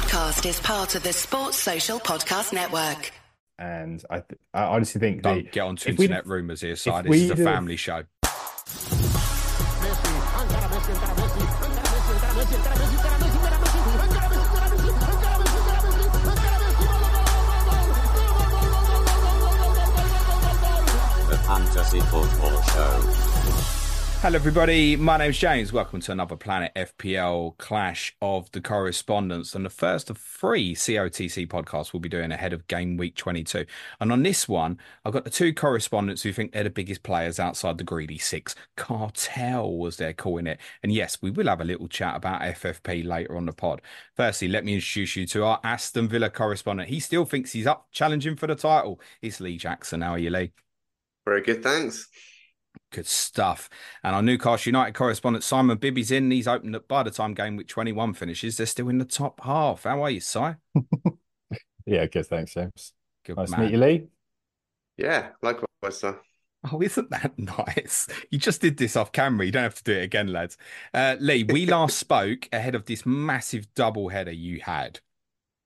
podcast is part of the Sports Social Podcast Network. And I, th- I honestly think Don't the, get onto internet rumours here, Si. This is a do- family show. The Fantasy Football Show. Hello, everybody. My name's James. Welcome to another Planet FPL Clash of the Correspondents, and the first of three COTC podcasts we'll be doing ahead of Game Week 22. And on this one, I've got the two correspondents who think they're the biggest players outside the Greedy Six. Cartel, as they're calling it. And yes, we will have a little chat about FFP later on the pod. Firstly, let me introduce you to our Aston Villa correspondent. He still thinks he's up challenging for the title. It's Lee Jackson. How are you, Lee? Very good, thanks. Good stuff. And our Newcastle United correspondent Simon Bibby's in. He's opened up by the time game week 21 finishes. They're still in the top half. How are you, Si? yeah, good. Thanks, James. Good Nice man. to meet you, Lee. Yeah, likewise, sir. Oh, isn't that nice? You just did this off camera. You don't have to do it again, lads. Uh, Lee, we last spoke ahead of this massive double header you had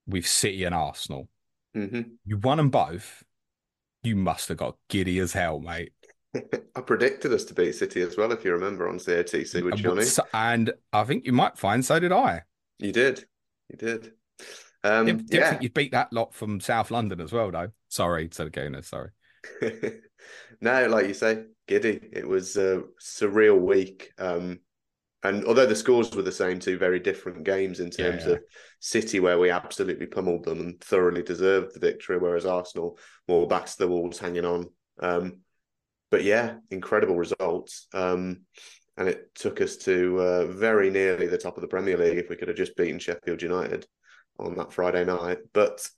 with City and Arsenal. hmm You won them both. You must have got giddy as hell, mate. I predicted us to beat City as well, if you remember on COTC with And Johnny. And I think you might find so did I. You did, you did. Um, Didn't, didn't yeah, think you'd beat that lot from South London as well, though. Sorry to the sorry. no, like you say, giddy. It was a surreal week. Um, and although the scores were the same, two very different games in terms Yeah. of City, where we absolutely pummeled them and thoroughly deserved the victory, whereas Arsenal more backs to the walls, hanging on. Um, but yeah, incredible results. Um, and it took us to uh, very nearly the top of the Premier League if we could have just beaten Sheffield United on that Friday night. But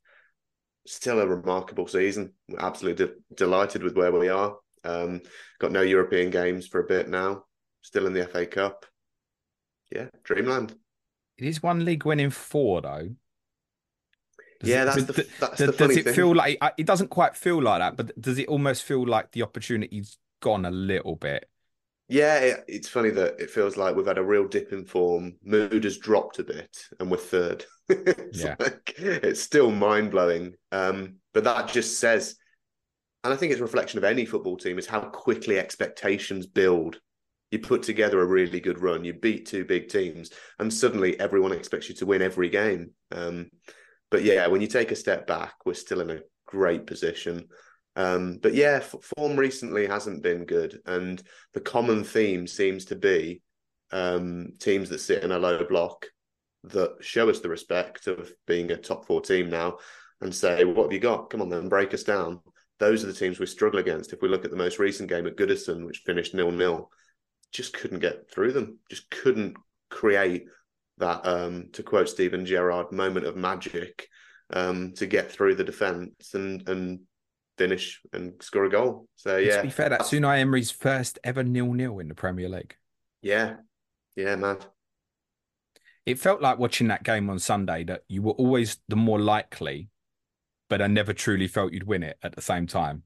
still a remarkable season. We're absolutely de- delighted with where we are. Um, got no European games for a bit now. Still in the FA Cup. Yeah, dreamland. It is one league winning four, though. Does yeah, that's does- the does- that's does, funny does it thing. feel like it doesn't quite feel like that, but does it almost feel like the opportunity's gone a little bit? Yeah, it, it's funny that it feels like we've had a real dip in form. Mood has dropped a bit, and we're third. it's Yeah. like, it's still mind blowing. Um, but that just says, and I think it's a reflection of any football team, is how quickly expectations build. You put together a really good run, you beat two big teams, and suddenly everyone expects you to win every game. Um, but yeah, when you take a step back, we're still in a great position. Um, but yeah, f- form recently hasn't been good, and the common theme seems to be um, teams that sit in a low block that show us the respect of being a top four team now and say, What have you got? Come on, then break us down. Those are the teams we struggle against. If we look at the most recent game at Goodison, which finished nil nil, just couldn't get through them, just couldn't create that, um, to quote Steven Gerrard, moment of magic um, to get through the defence and, and finish and score a goal. So, And yeah. To be fair, that's Unai Emery's first ever nil-nil in the Premier League. Yeah. Yeah, man. It felt like watching that game on Sunday that you were always the more likely, but I never truly felt you'd win it at the same time.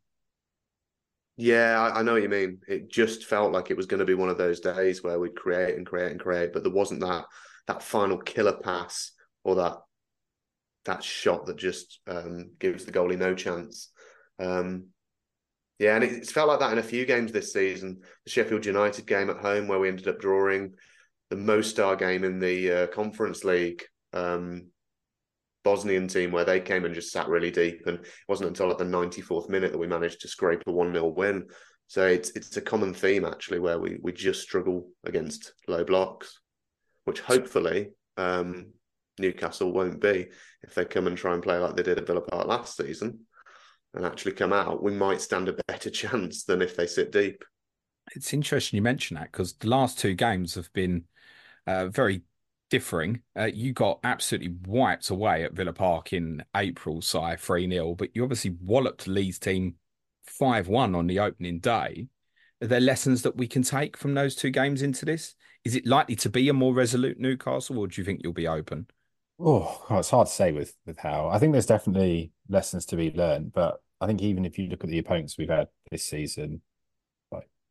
Yeah, I, I know what you mean. It just felt like it was going to be one of those days where we'd create and create and create, but there wasn't that that final killer pass or that that shot that just um, gives the goalie no chance. Um, yeah, and it, it's felt like that in a few games this season. The Sheffield United game at home where we ended up drawing, the Mostar game in the uh, Conference League, um, Bosnian team where they came and just sat really deep, and it wasn't until at the 94th minute that we managed to scrape a one 0 win. So it's it's a common theme actually where we we just struggle against low blocks, which hopefully um, Newcastle won't be if they come and try and play like they did at Villa Park last season and actually come out. We might stand a better chance than if they sit deep. It's interesting you mention that because the last two games have been uh, very differing. Uh, you got absolutely wiped away at Villa Park in April, Si 3 0, but you obviously walloped Lee's team 5 1 on the opening day. Are there lessons that we can take from those two games into this? Is it likely to be a more resolute Newcastle, or do you think you'll be open? Oh, it's hard to say with with how. I think there's definitely lessons to be learned, but I think even if you look at the opponents we've had this season,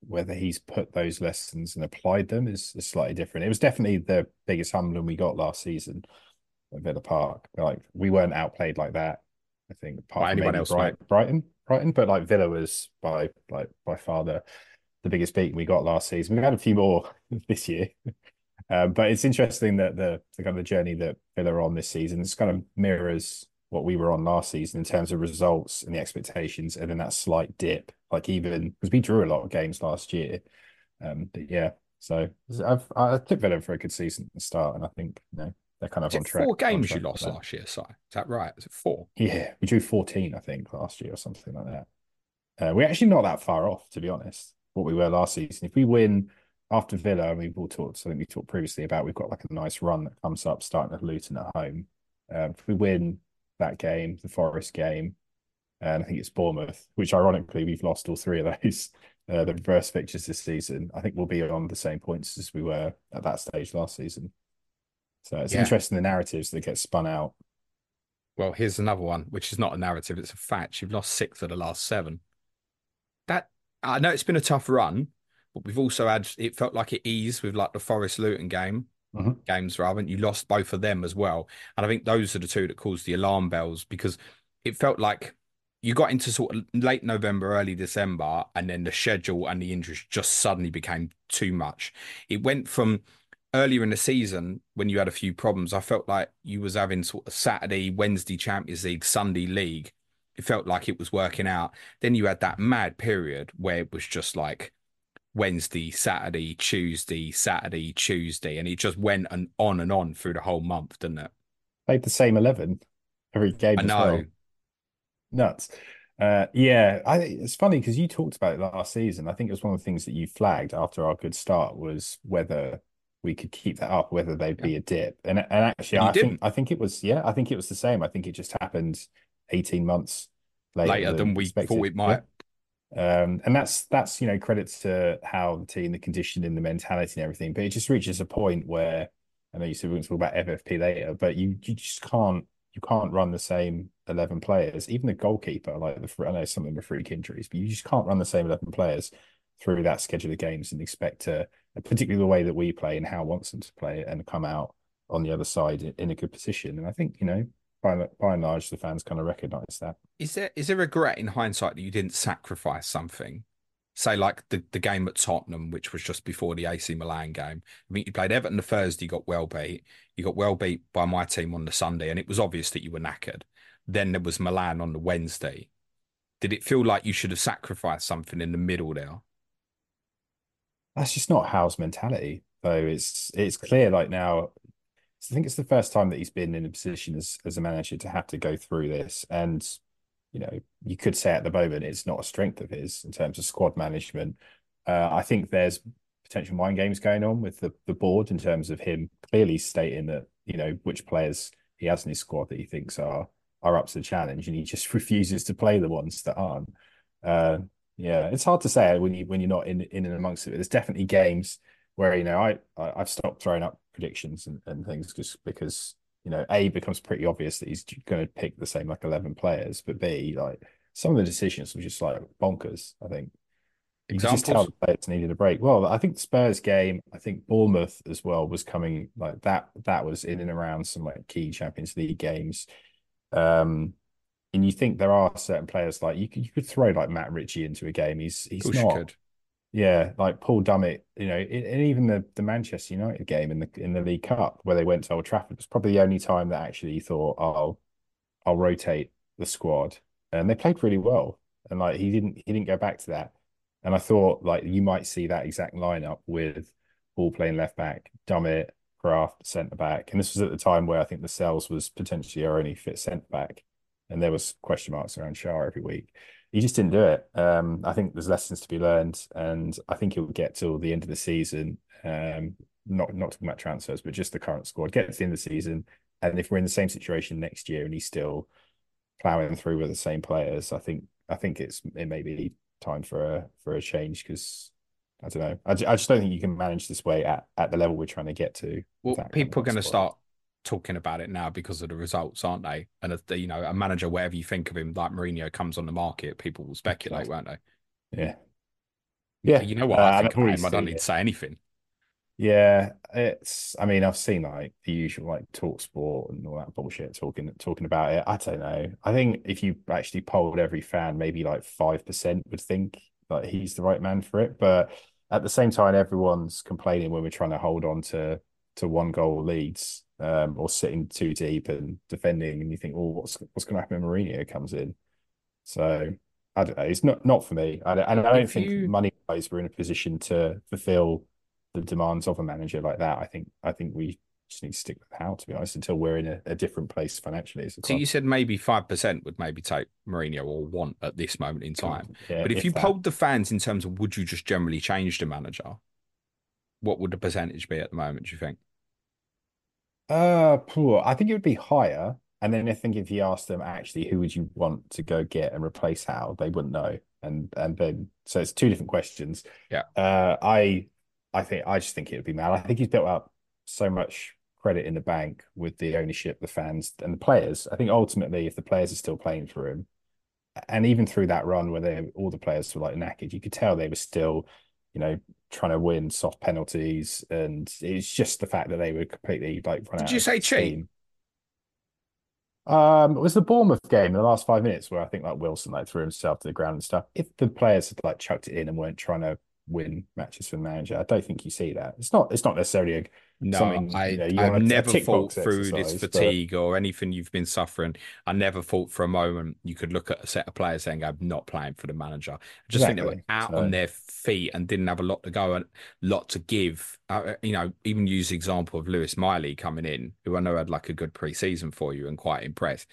whether he's put those lessons and applied them is, is slightly different. It was definitely the biggest humbling we got last season. at Villa Park. Like we weren't outplayed like that. I think apart from anyone else, Brighton, mate. Brighton, Brighton, but like Villa was by like by far the the biggest beat we got last season. We've had a few more this year. Um, but it's interesting that the, the kind of the journey that Villa are on this season this kind of mirrors what we were on last season in terms of results and the expectations, and then that slight dip, like even because we drew a lot of games last year. Um, but yeah, so I've I took Villa for a good season at the start, and I think you know they're kind of on track. four games you track for lost last year, Si? Is that right? Is it four? Yeah, we drew 14, I think, last year or something like that. Uh, we're actually not that far off, to be honest, what we were last season. If we win after Villa, and we've all talked, I think we talked previously about we've got like a nice run that comes up starting at Luton at home. Um, if we win that game, the Forest game, and I think it's Bournemouth, which ironically we've lost all three of those, uh, the reverse fixtures this season. I think we'll be on the same points as we were at that stage last season. So it's Yeah. interesting the narratives that get spun out. Well, here's another one, which is not a narrative, it's a fact. You've lost six of the last seven. That I know it's been a tough run, but we've also had it felt like it eased with like the Forest Luton game, Mhm. games rather, you lost both of them as well. And I think those are the two that caused the alarm bells because it felt like you got into sort of late November, early December, and then the schedule and the injuries just suddenly became too much. It went from earlier in the season when you had a few problems, I felt like you was having sort of Saturday, Wednesday Champions League, Sunday League. It felt like it was working out. Then you had that mad period where it was just like Wednesday, Saturday, Tuesday, Saturday, Tuesday, and it just went and on and on through the whole month, didn't it? Played the same 11 every game I know. well. Nuts. Uh, yeah, I it's funny because you talked about it last season. I think it was one of the things that you flagged after our good start was whether we could keep that up, whether there'd be a dip. And and actually, And I think didn't. I think it was yeah, I think it was the same. I think it just happened 18 months later, Later than we expected. thought it might. Um, and that's that's you know credit to how the team, the conditioning, the mentality, and everything. But it just reaches a point where I know you said we're going to talk about FFP later, but you you just can't you can't run the same eleven players. Even the goalkeeper, like the I know some of them are freak injuries, but you just can't run the same eleven players through that schedule of games and expect to, particularly the way that we play and Howe wants them to play and come out on the other side in a good position. And I think you know by by and large the fans kind of recognise that. Is there is there regret in hindsight that you didn't sacrifice something? Say like the, the game at Tottenham, which was just before the AC Milan game. I mean, you played Everton the Thursday, you got well beat. You got well beat by my team on the Sunday, and it was obvious that you were knackered. Then there was Milan on the Wednesday. Did it feel like you should have sacrificed something in the middle there? that's just not Howe's mentality, though. It's it's clear like now. I think it's the first time that he's been in a position as as a manager to have to go through this, and you know you could say at the moment it's not a strength of his in terms of squad management. Uh, I think there's potential mind games going on with the the board in terms of him clearly stating that you know which players he has in his squad that he thinks are are up to the challenge, and he just refuses to play the ones that aren't. Uh, yeah, it's hard to say when you when you're not in in and amongst it. There's definitely games where you know I, I I've stopped throwing up predictions and, and things just because you know a becomes pretty obvious that he's going to pick the same like eleven players, but b like some of the decisions were just like bonkers. I think you just tell Examples? the players needed a break. Well, I think the Spurs game, I think Bournemouth as well was coming like that. That was in and around some like key Champions League games. Um, and you think there are certain players like you could you could throw like Matt Ritchie into a game. He's he's not could. Yeah, like Paul Dummett, you know, and even the the Manchester United game in the in the League Cup where they went to Old Trafford was probably the only time that actually thought, oh, I'll rotate the squad, and they played really well, and like he didn't he didn't go back to that, and I thought like you might see that exact lineup with Paul playing left back, Dummett, Krafth centre back, and this was at the time where I think Lascelles was potentially our only fit centre back, and there was question marks around Schär every week he just didn't do it. Um, I think there's lessons to be learned, and I think he'll get till the end of the season. Um, not not talking about transfers, but just the current squad. Get to the end of the season, and if we're in the same situation next year and he's still plowing through with the same players, I think I think it's it may be time for a for a change because I don't know. I, I just don't think you can manage this way at, at the level we're trying to get to. Well, people are going to start talking about it now because of the results, aren't they? And you know, a manager, whatever you think of him, like Mourinho comes on the market, people will speculate, won't they? Yeah, yeah. You know what Uh, I think about him. I don't need it. to say anything. Yeah, it's. I mean, I've seen like the usual like talk sport and all that bullshit talking talking about it. I don't know. I think if you actually polled every fan, maybe like five percent would think like he's the right man for it. But at the same time, everyone's complaining when we're trying to hold on to to one goal leads um, or sitting too deep and defending, and you think, well, what's what's going to happen when Mourinho comes in? So I don't know. It's not not for me. I don't, and I don't If think you- money wise we're in a position to fulfill the demands of a manager like that. I think I think we just need to stick with Howe, to be honest, until we're in a, a different place financially So you said maybe five percent would maybe take Mourinho or want at this moment in time. Yeah, But if, you that. polled the fans in terms of would you just generally change the manager, what would the percentage be at the moment? Do you think? Uh, poor. I think it would be higher. And then I think if you asked them actually who would you want to go get and replace Howe, they wouldn't know. And and then so it's two different questions. Yeah. Uh, I I think I just think it would be Mal. I think he's built up so much credit in the bank with the ownership, the fans, and the players. I think ultimately, if the players are still playing for him, and even through that run where they all the players were like knackered, you could tell they were still, you know, trying to win soft penalties, and it's just the fact that they were completely like run Did out you say cheat? Um, it was the Bournemouth game in the last five minutes where I think like Wilson like threw himself to the ground and stuff. If the players had like chucked it in and weren't trying to win matches for the manager, I don't think you see that. It's not. It's not necessarily a No, something, I, you know, I've want a- a never thought through this exercise, but- fatigue or anything you've been suffering. I never thought for a moment you could look at a set of players saying, I'm not playing for the manager. I just think they were out So- on their feet and didn't have a lot to go and lot to give. Uh, you know, even use the example of Lewis Miley coming in, who I know had like a good pre-season for you and quite impressed.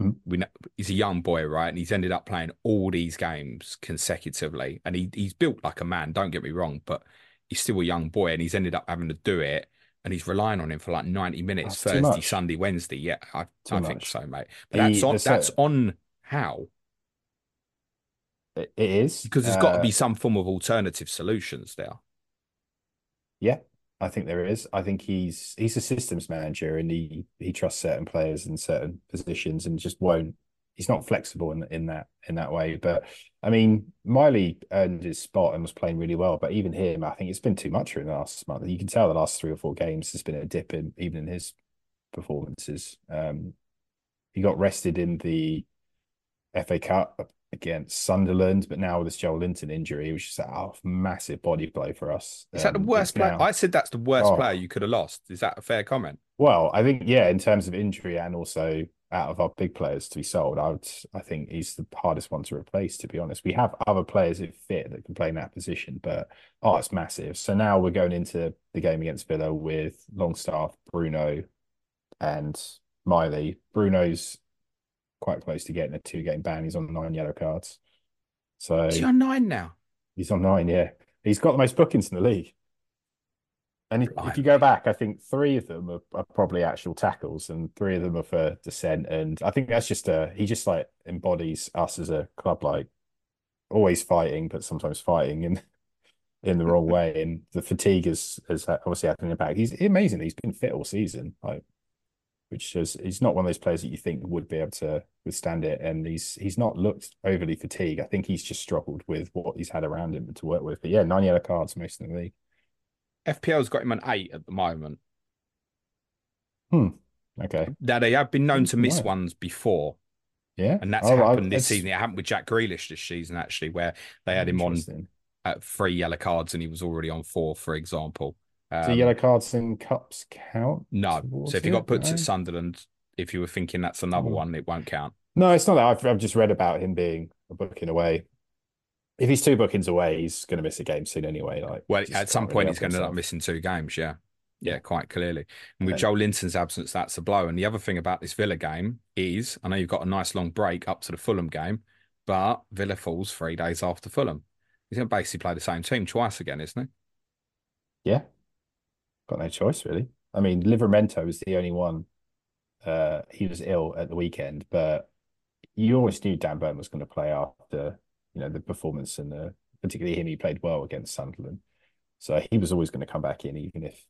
Mhm. We know he's a young boy, right? And he's ended up playing all these games consecutively. And he he's built like a man, don't get me wrong, but he's still a young boy and he's ended up having to do it and he's relying on him for like 90 minutes That's Thursday. Sunday, Wednesday. Yeah, I, I think so, mate. But The- that's on that's set- on Howe? It, is Because there's got to Uh, be some form of alternative solutions there. Yeah, I think there is. I think he's he's a systems manager and he he trusts certain players in certain positions and just won't. He's not flexible in in that in that way. But I mean, Miley earned his spot and was playing really well. But even him, I think it's been too much for him the last month. You can tell the last three or four games has been a dip in even in his performances. Um, he got rested in the FA Cup against Sunderland, but now with this Joelinton injury, was just a oh, massive body blow for us. Is that the Um, worst player? now- I said that's the worst Oh. player you could have lost. Is that a fair comment? Well, I think yeah, in terms of injury and also out of our big players to be sold, I would I think he's the hardest one to replace. To be honest, we have other players that fit that can play in that position, but oh, it's massive. So now we're going into the game against Villa with Longstaff, Bruno, and Miley. Bruno's quite close to getting a two-game ban. He's on nine yellow cards, so he's on nine now? He's on nine, yeah. He's got the most bookings in the league. And if, if you go back, I think three of them are, are probably actual tackles and three of them are for dissent. And I think that's just a, he just like embodies us as a club, like always fighting, but sometimes fighting in in the wrong way. And the fatigue has, has obviously had an impact. He's amazing. He's been fit all season, like, which is, he's not one of those players that you think would be able to withstand it. And he's, he's not looked overly fatigued. I think he's just struggled with what he's had around him to work with. But yeah, nine yellow cards most in the league. FPL's got him an eight at the moment. Hmm. Okay. Now they have been known to miss Right. ones before, Yeah. and that's Oh, I- happened this it's season. It happened with Jack Grealish this season, actually, where they had him on at three yellow cards and he was already on four, for example. Do Um, yellow cards in cups count? no. So if you got put No? at Sunderland, if you were thinking that's another Oh. one, it won't count. No, it's not that. I've, I've just read about him being a booking away. If he's two bookings away, he's going to miss a game soon anyway. Like, Well, at some point, really he's going to end up missing two games. Yeah. Yeah, quite clearly. And with Okay. Joelinton's absence, that's a blow. And the other thing about this Villa game is I know you've got a nice long break up to the Fulham game, but Villa falls three days after Fulham. He's going to basically play the same team twice again, isn't he? Yeah. Got no choice, really. I mean, Livramento was the only one. Uh, he was ill at the weekend, but you always knew Dan Burn was going to play after, you know, the performance and particularly him, he played well against Sunderland. So he was always going to come back in, even if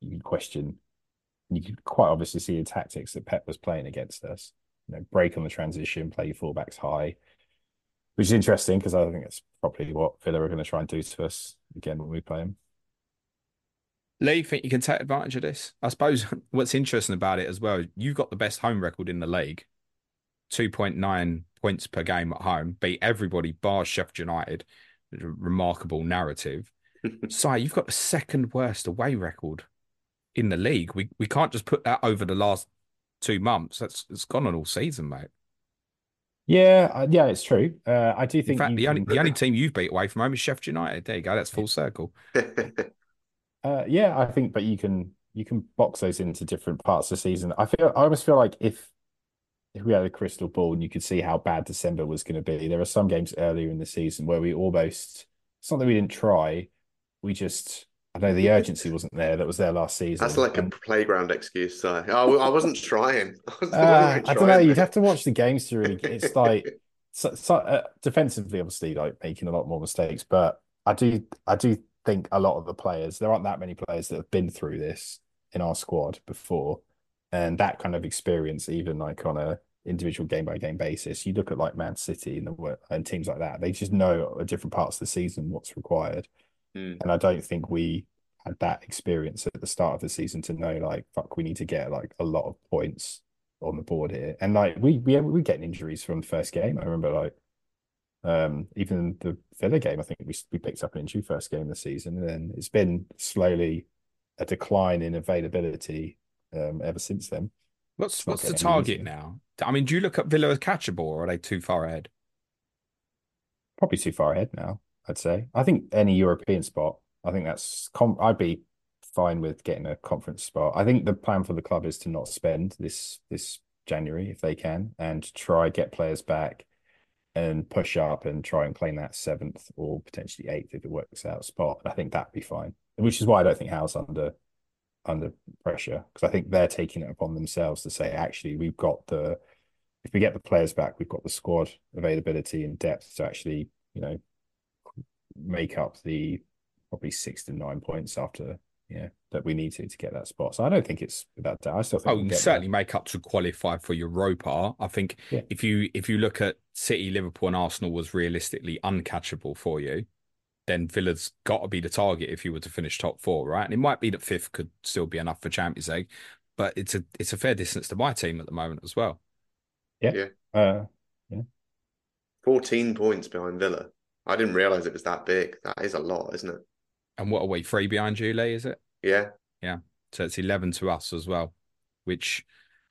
you could question, you could quite obviously see the tactics that Pep was playing against us. You know, break on the transition, play your fullbacks high, which is interesting because I think it's probably what Villa are going to try and do to us again when we play them. Lee, you think you can take advantage of this? I suppose what's interesting about it as well, you've got the best home record in the league, 2.9 points per game at home, beat everybody bar Sheffield United. Remarkable narrative. so you've got the second worst away record in the league. We we can't just put that over the last two months. That's it's gone on all season, mate. Yeah, uh, yeah, it's true. Uh, I do In think fact, the only the only team you've beat away from home is Sheffield United. There you go. That's full circle. Uh, yeah, I think, but you can you can box those into different parts of the season. I feel I almost feel like if if we had a crystal ball and you could see how bad December was going to be, there are some games earlier in the season where we almost it's not that we didn't try, we just I know the urgency wasn't there that was there last season. That's like a playground excuse. So oh, I wasn't trying. I, wasn't uh, really I don't know. You'd have to watch the games to really. It's like so, so, uh, defensively, obviously, like making a lot more mistakes, but I do I do think a lot of the players there aren't that many players that have been through this in our squad before, and that kind of experience, even like on a individual game by game basis, you look at like Man City and the and teams like that, they just know at different parts of the season what's required, Hmm. and I don't think we had that experience at the start of the season to know like fuck, we need to get like a lot of points on the board here. And like we we we getting injuries from the first game. I remember like um even the Villa game, I think we we picked up an injury first game of the season, and then it's been slowly a decline in availability um ever since then. What's what's the target easier. now? I mean, do you look at Villa as catchable, or are they too far ahead? Probably too far ahead now, I'd say. I think any European spot, I think that's com I'd be fine with getting a conference spot. I think the plan for the club is to not spend this this January if they can and try get players back and push up and try and claim that seventh or potentially eighth if it works out spot. I think that'd be fine. Which is why I don't think Howe's under under pressure because I think they're taking it upon themselves to say actually we've got the if we get the players back, we've got the squad availability and depth to actually, you know, make up the probably six to nine points after, yeah, that we need to to get that spot. So I don't think it's without doubt. I still think Oh, we'll you get can certainly make up to qualify for Europa. I think Yeah. if you if you look at City, Liverpool, and Arsenal was realistically uncatchable for you, then Villa's got to be the target if you were to finish top four, right? And it might be that fifth could still be enough for Champions League, but it's a it's a fair distance to my team at the moment as well. Yeah, Uh, 14 points behind Villa. I didn't realize it was that big. That is a lot, isn't it? And what are we three behind you, Lee? Is it? Yeah, yeah. So it's eleven to us as well, which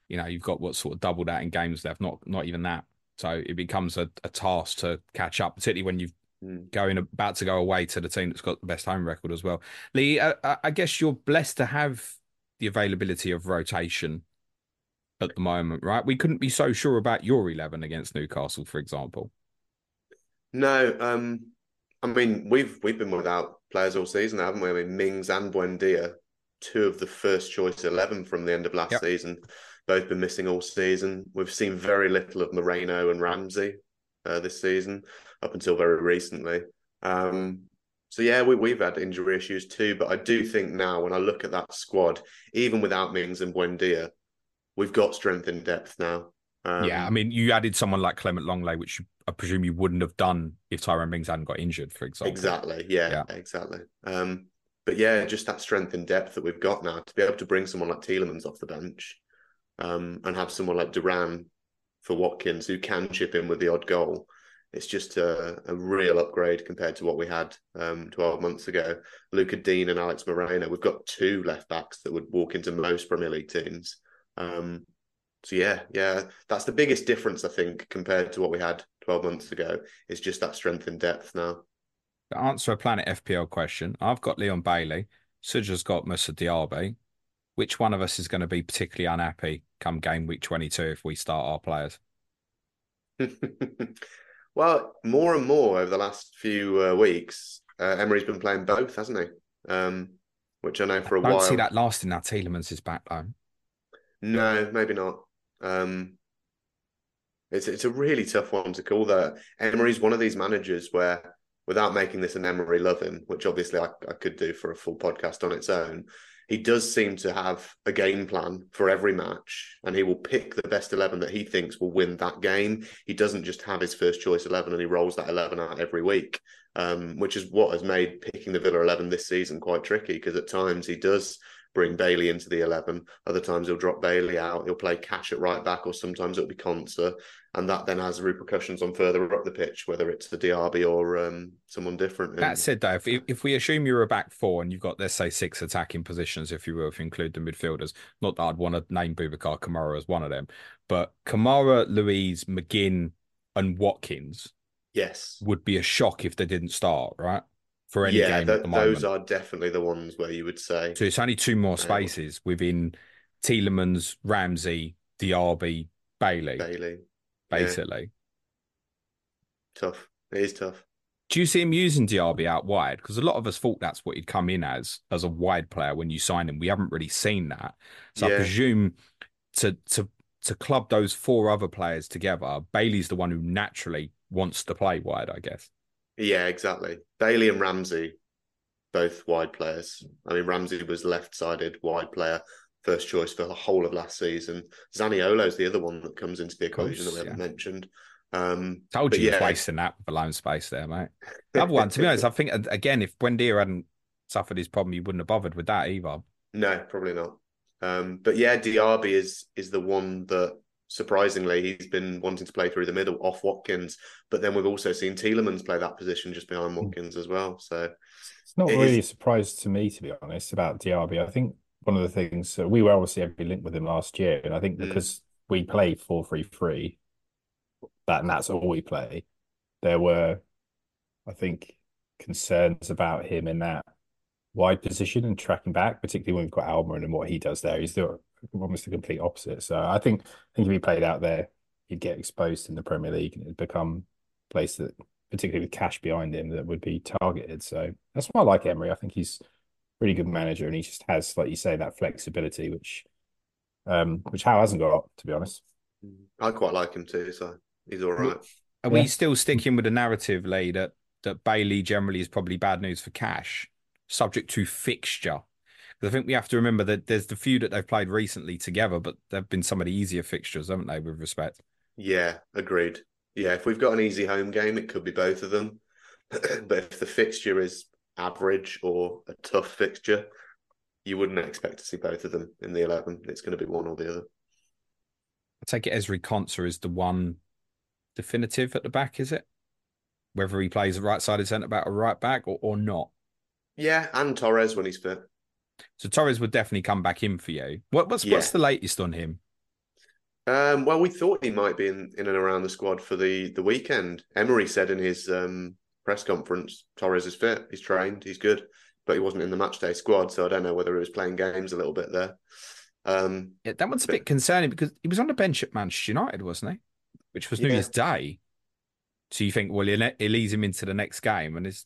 you know you've got what sort of double that in games left, not not even that. So it becomes a, a task to catch up, particularly when you've Mm. going about to go away to the team that's got the best home record as well. Lee, uh, I I guess you're blessed to have the availability of rotation at the moment, right? We couldn't be so sure about your eleven against Newcastle, for example. No, um, I mean we've we've been without players all season, haven't we? I mean Mings and Buendia, two of the first choice eleven from the end of last Yep. season, both been missing all season. We've seen very little of Moreno and Ramsey uh, this season, up until very recently. Um, so yeah, we we've had injury issues too, but I do think now when I look at that squad, even without Mings and Buendia, we've got strength in depth now. Um, yeah, I mean, you added someone like Clement Lenglet, which you, I presume you wouldn't have done if Tyrone Mings hadn't got injured, for example. Exactly. Yeah, Yeah. exactly. Um, but yeah, just that strength and depth that we've got now to be able to bring someone like Tielemans off the bench, um, and have someone like Duran for Watkins who can chip in with the odd goal. It's just a, a real upgrade compared to what we had um, 12 months ago. Lucas Digne and Alex Moreno. We've got two left backs that would walk into most Premier League teams. Um, so yeah, yeah, that's the biggest difference I think compared to what we had 12 months ago. Is just that strength and depth now. To answer a Planet FPL question, I've got Leon Bailey. Suja's got Moussa Diaby. Which one of us is going to be particularly unhappy come game week 22 if we start our players? well, more and more over the last few uh, weeks, uh, Emery's been playing both, hasn't he? Um, which I know for a I don't while. see that lasting now. Tielemans is back though. No, maybe not. Um, it's it's a really tough one to call. That Emery's one of these managers where, without making this an Emery love him, which obviously I, I could do for a full podcast on its own, he does seem to have a game plan for every match, and he will pick the best eleven that he thinks will win that game. He doesn't just have his first choice eleven and he rolls that eleven out every week, um, which is what has made picking the Villa eleven this season quite tricky because at times he does bring Bailey into the 11. Other times he'll drop Bailey out. He'll play Cash at right back, or sometimes it'll be Konsa. And that then has repercussions on further up the pitch, whether it's the Diaby or um, someone different. That said, though, if, if we assume you're a back four and you've got, let's say, six attacking positions, if you will, if you include the midfielders, not that I'd want to name Boubacar Kamara as one of them, but Kamara, Luiz, McGinn, and Watkins yes, would be a shock if they didn't start, right? for any yeah, game th- at the moment. those are definitely the ones where you would say. So it's only two more spaces within Tielemans, Ramsey, Diaby, Bailey, Bailey. Basically. Yeah. Tough. It is tough. Do you see him using Diaby out wide? Because a lot of us thought that's what he'd come in as, as a wide player when you sign him. We haven't really seen that. So Yeah. I presume to to to club those four other players together, Bailey's the one who naturally wants to play wide, I guess. Yeah, exactly. Bailey and Ramsey, both wide players. I mean, Ramsey was left-sided wide player, first choice for the whole of last season. Zaniolo's the other one that comes into the equation that we haven't yeah. mentioned. Um, Told but you you're yeah, wasting that with alone space there, mate. The other one, to be honest, I think again, if Buendia hadn't suffered his problem, you wouldn't have bothered with that either. No, probably not. Um, but yeah, Diaby is is the one that surprisingly he's been wanting to play through the middle off Watkins. But then we've also seen Tielemans play that position just behind Watkins as well. So It's not It really is- a surprise to me, to be honest, about Diaby. I think one of the things so we were obviously every link with him last year, and I think Mm. because we play four three three, that and that's all we play. There were, I think, concerns about him in that wide position and tracking back, particularly when we've got Almiron and what he does there. He's the almost the complete opposite. So I think I think if he played out there, he'd get exposed in the Premier League and it'd become a place that, particularly with Cash behind him, that would be targeted. So that's why I like Emery. I think he's really good manager and he just has, like you say, that flexibility, which um which Howe hasn't got, to be honest. I quite like him too. So he's all right. Are Yeah. we still sticking with the narrative, Lee, that, that Bailey generally is probably bad news for Cash, subject to fixture? Because I think we have to remember that there's the few that they've played recently together, but they've been some of the easier fixtures, haven't they, with respect? Yeah, agreed. Yeah, if we've got an easy home game, it could be both of them. but if the fixture is average or a tough fixture, you wouldn't expect to see both of them in the 11. It's going to be one or the other. I take it Ezri Konsa is the one definitive at the back, is it? Whether he plays right sided centre back or right back or, or not. Yeah, and Torres when he's fit. So Torres would definitely come back in for you. What, what's Yeah. what's the latest on him? Um, well, we thought he might be in, in and around the squad for the, the weekend. Emery said in his um, press conference, Torres is fit, he's trained, he's good, but he wasn't in the matchday squad, so I don't know whether he was playing games a little bit there. Um, Yeah, that one's a bit concerning because he was on the bench at Manchester United, wasn't he? Which was New Yeah. Year's Day. So you think, well, he'll, he'll him into the next game, and it's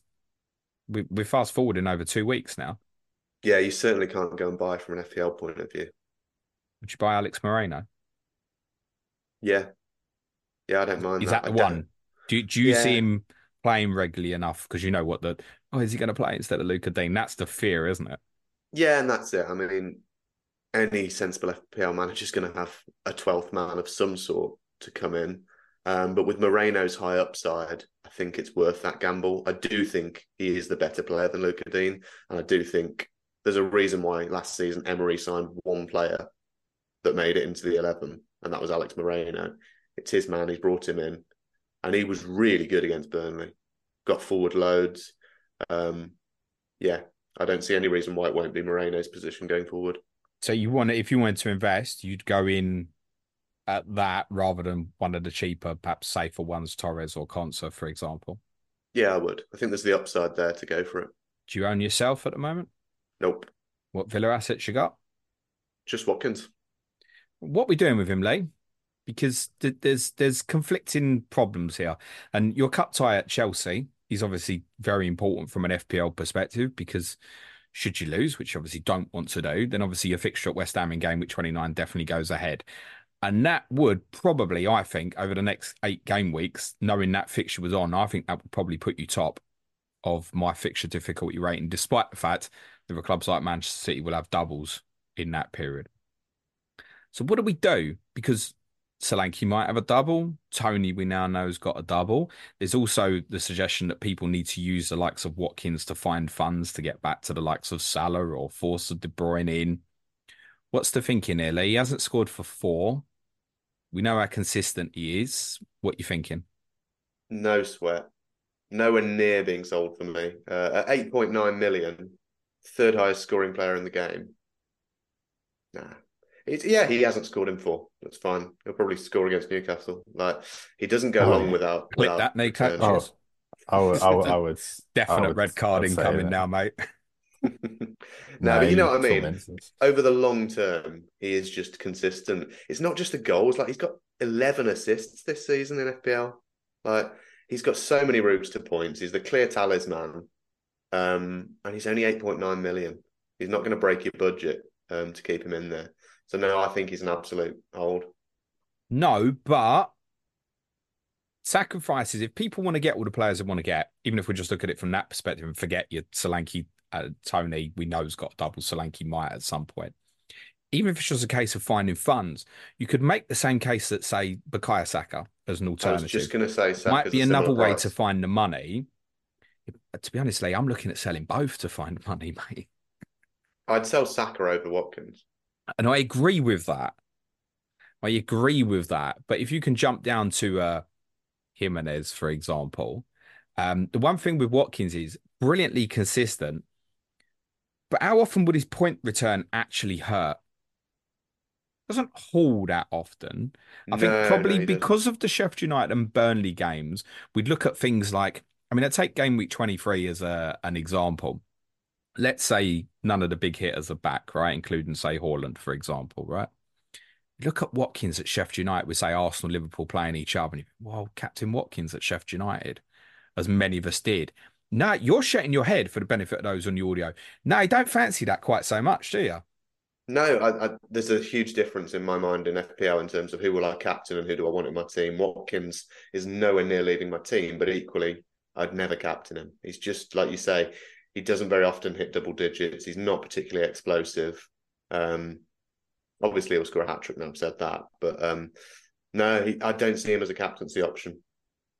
we, we're fast forwarding over two weeks now. yeah, you certainly can't go and buy from an FPL point of view. Would you buy Alex Moreno? Yeah. Yeah, I don't mind Is that. that the one? Do do you see him playing regularly enough? Because you know what the oh, is he going to play instead of Lucas Digne? That's the fear, isn't it? Yeah, and that's it. I mean, any sensible FPL manager is going to have a 12th man of some sort to come in. Um, but with Moreno's high upside, I think it's worth that gamble. I do think he is the better player than Lucas Digne. And I do think there's a reason why last season Emery signed one player that made it into the 11, and that was Alex Moreno. It's his man. He's brought him in. And he was really good against Burnley. Got forward loads. Um, yeah, I don't see any reason why it won't be Moreno's position going forward. So you want if you wanted to invest, you'd go in at that rather than one of the cheaper, perhaps safer ones, Torres or Konsa, for example. Yeah, I would. I think there's the upside there to go for it. Do you own yourself at the moment? Nope, What Villa assets you got? just Watkins. What we doing with him, Lee? Because th- there's there's conflicting problems here, and your cup tie at Chelsea is obviously very important from an FPL perspective because should you lose, which you obviously don't want to do, then obviously your fixture at West Ham in game week 29 definitely goes ahead. And that would probably, I think, over the next eight game weeks, knowing that fixture was on, I think that would probably put you top of my fixture difficulty rating, despite the fact that are clubs like Manchester City will have doubles in that period. So what do we do? Because Solanke might have a double. Toney, we now know, has got a double. There's also the suggestion that people need to use the likes of Watkins to find funds to get back to the likes of Salah or force of De Bruyne in. What's the thinking here, Lee? He hasn't scored for four. We know how consistent he is. What you thinking? No sweat. Nowhere near being sold for me. Uh, at 8.9 million, third highest scoring player in the game. Nah. It's, yeah, he hasn't scored in four. That's fine. He'll probably score against Newcastle. Like he doesn't go Oh, long yeah. without. Click without that, Nick. returns. Oh, I would, I would, I would I Definite would- red card I'd incoming that. now, mate. no, but you know what I mean. Over the long term, he is just consistent. It's not just the goals. Like he's got 11 assists this season in FPL. Like he's got so many routes to points. He's the clear talisman. Um, and he's only 8.9 million. He's not going to break your budget um, to keep him in there. So no, I think he's an absolute hold. No, but sacrifices. If people want to get all the players they want to get, even if we just look at it from that perspective and forget your Solanke, uh, Toney, we know has got a double. Solanke might at some point. Even if it's just a case of finding funds, you could make the same case that say Bukayo Saka as an I was alternative. just going to say Saka's might be another way price. to find the money. To be honest, Lee, I'm looking at selling both to find money, mate. I'd sell Saka over Watkins. And I agree with that. I agree with that. But if you can jump down to uh, Jimenez, for example, um, the one thing with Watkins is brilliantly consistent. But how often would his point return actually hurt? Doesn't haul that often. I think No, no, probably doesn't. because of the Sheffield United and Burnley games, we'd look at things like, I mean, I take game week 23 as a, an example. Let's say none of the big hitters are back, right? Including, say, Haaland, for example, right? Look at Watkins at Sheffield United. We say Arsenal, Liverpool playing each other. And you well, Captain Watkins at Sheffield United, as many of us did. No, you're shutting your head for the benefit of those on the audio. No, you don't fancy that quite so much, do you? No, I, I, there's a huge difference in my mind in FPL in terms of who will I captain and who do I want in my team. Watkins is nowhere near leaving my team, but equally, I'd never captain him. He's just like you say, he doesn't very often hit double digits. He's not particularly explosive. Um, obviously, he'll score a hat trick. Now I've said that, but um, no, he, I don't see him as a captaincy option,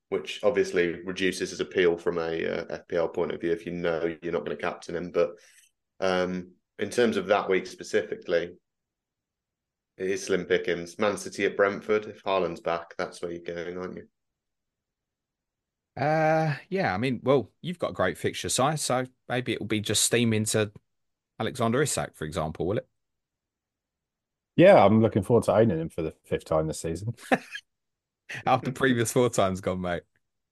which obviously reduces his appeal from a uh, FPL point of view if you know you're not going to captain him. But um, in terms of that week specifically, it is slim pickings. Man City at Brentford. If Haaland's back, that's where you're going, aren't you? Uh, yeah. I mean, well, you've got a great fixture size, so maybe it will be just steam into Alexander Isak, for example, will it? Yeah, I'm looking forward to owning him for the fifth time this season. After previous four times gone, mate.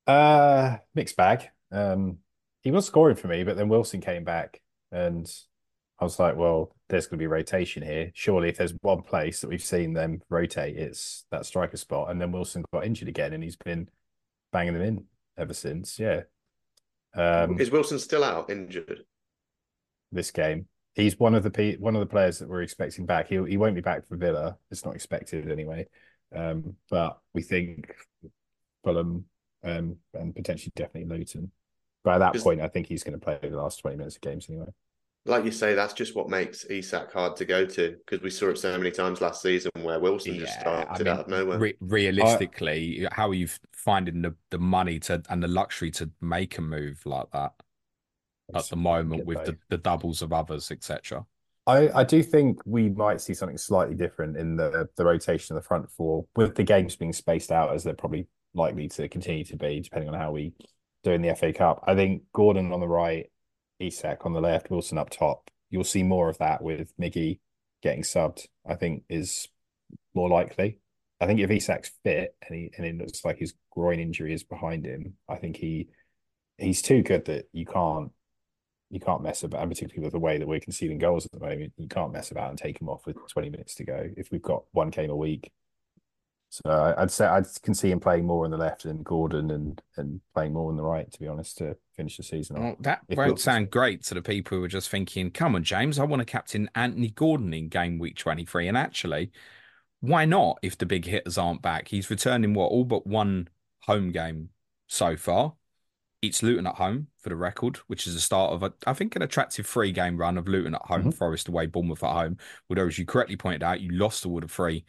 Uh, mixed bag. Um, he was scoring for me, but then Wilson came back, and I was like, well, there's going to be rotation here. Surely, if there's one place that we've seen them rotate, it's that striker spot. And then Wilson got injured again, and he's been banging them in ever since. Yeah. Um, is Wilson still out injured? this game, he's one of the pe- one of the players that we're expecting back. He he won't be back for Villa. It's not expected anyway. Um, but we think Fulham um, and potentially definitely Luton. By that point, I think he's going to play the last twenty minutes of games anyway. Like you say, that's just what makes Isak hard to go to because we saw it so many times last season where Wilson just started out of nowhere. re- realistically, how are you finding the, the money to and the luxury to make a move like that at the moment with the, the doubles of others, etc.? I, I do think we might see something slightly different in the the rotation of the front four, with the games being spaced out as they're probably likely to continue to be, depending on how we do in the FA Cup. I think Gordon on the right, Isak on the left, Wilson up top. You'll see more of that with Miggy getting subbed. I think is more likely. I think if Isak's fit and he and it looks like his groin injury is behind him, I think he he's too good that you can't you can't mess about, and particularly with the way that we're conceding goals at the moment, you can't mess about and take him off with 20 minutes to go if we've got one game a week. So I'd say I can see him playing more on the left than Gordon and and playing more on the right, to be honest, to finish the season off. Well, that If won't sound great to the people who are just thinking, come on, James, I want to captain Anthony Gordon in game week 23. And actually, why not if the big hitters aren't back? He's returning what, all but one home game so far. It's Luton at home for the record, which is the start of a, I think, an attractive three game run of Luton at home, Mhm. Forest away, Bournemouth at home. Although, as you correctly pointed out, you lost all the three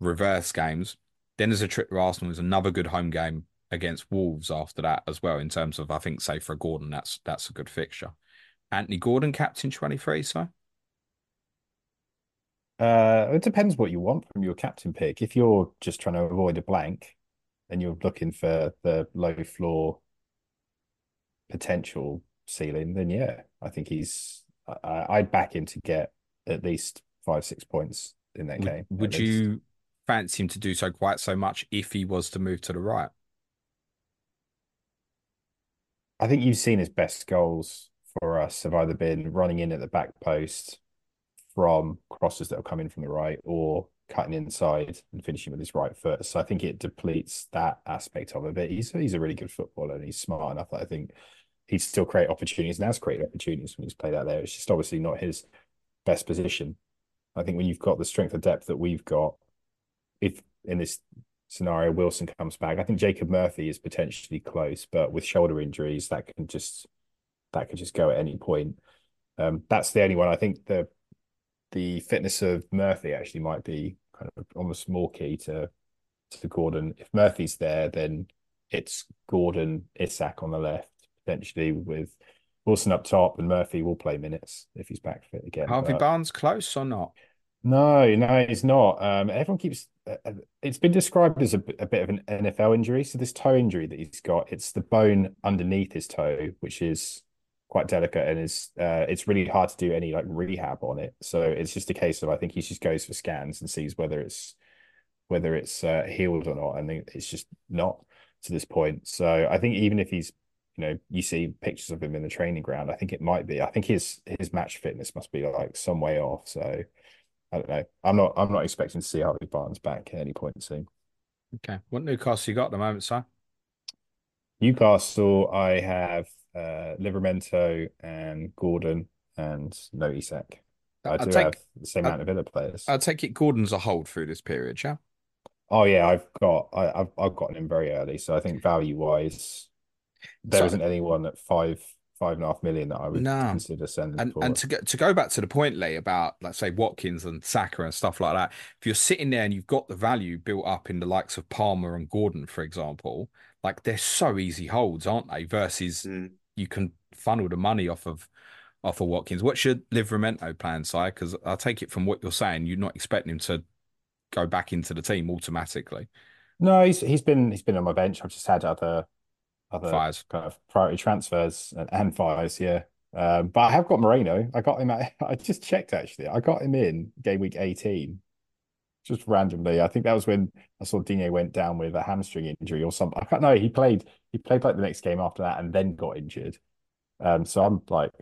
reverse games. Then there's a trip to Arsenal. There's another good home game against Wolves after that as well. In terms of, I think, say for Gordon, that's that's a good fixture. Anthony Gordon, captain twenty three. So Uh, it depends what you want from your captain pick. If you're just trying to avoid a blank and you're looking for the low floor potential ceiling, then yeah, I think he's. I, I'd back him to get at least five, six points in that would, game. would you fancy him to do so quite so much if he was to move to the right? I think you've seen his best goals for us have either been running in at the back post from crosses that have come in from the right or cutting inside and finishing with his right foot. So I think it depletes that aspect of it. But he's he's a really good footballer and he's smart enough that I think he'd still create opportunities and has created opportunities when he's played out there. It's just obviously not his best position. I think when you've got the strength of depth that we've got, if in this scenario Wilson comes back, I think Jacob Murphy is potentially close, but with shoulder injuries, that can just that could just go at any point. Um, that's the only one. I think the the fitness of Murphy actually might be kind of almost more key to to Gordon. If Murphy's there, then it's Gordon Isak on the left, potentially with Wilson up top, and Murphy will play minutes if he's back fit again. Harvey But- Barnes close or not? no, no, he's not. Um, everyone keeps. Uh, uh, it's been described as a bit of an NFL injury. So this toe injury that he's got, it's the bone underneath his toe, which is quite delicate and is. Uh, it's really hard to do any like rehab on it. So it's just a case of I think he just goes for scans and sees whether it's whether it's uh, healed or not. and it's just not to this point. So I think even if he's, you know, you see pictures of him in the training ground, I think it might be. I think his his match fitness must be like some way off. So. I don't know. I'm not. I'm not expecting to see Harvey Barnes back at any point soon. Okay. What Newcastle you got at the moment, Si? Newcastle, I have uh, Livramento and Gordon and no Isak. I do take- have the same I'll- amount of Villa players. I'll take it Gordon's a hold through this period, yeah? oh yeah, I've got. I, I've I've gotten him very early, so I think value wise, there So- not anyone at five five and a half million that I would No. consider sending And and to go to go back to the point, Lee, about let's say Watkins and Saka and stuff like that. If you're sitting there and you've got the value built up in the likes of Palmer and Gordon, for example, like they're so easy holds, aren't they? Versus Mm. you can funnel the money off of off of Watkins. What's your Livramento plan, Si? Because I take it from what you're saying, you're not expecting him to go back into the team automatically. No, he's he's been he's been on my bench. I've just had other other Fires. kind of priority transfers and, and fires, yeah. Um, but I have got Moreno. I got him at, I just checked actually. I got him in game week 18. Just randomly. I think that was when I saw Digne went down with a hamstring injury or something. I can't know. He played he played like the next game after that and then got injured. Um, so I'm like,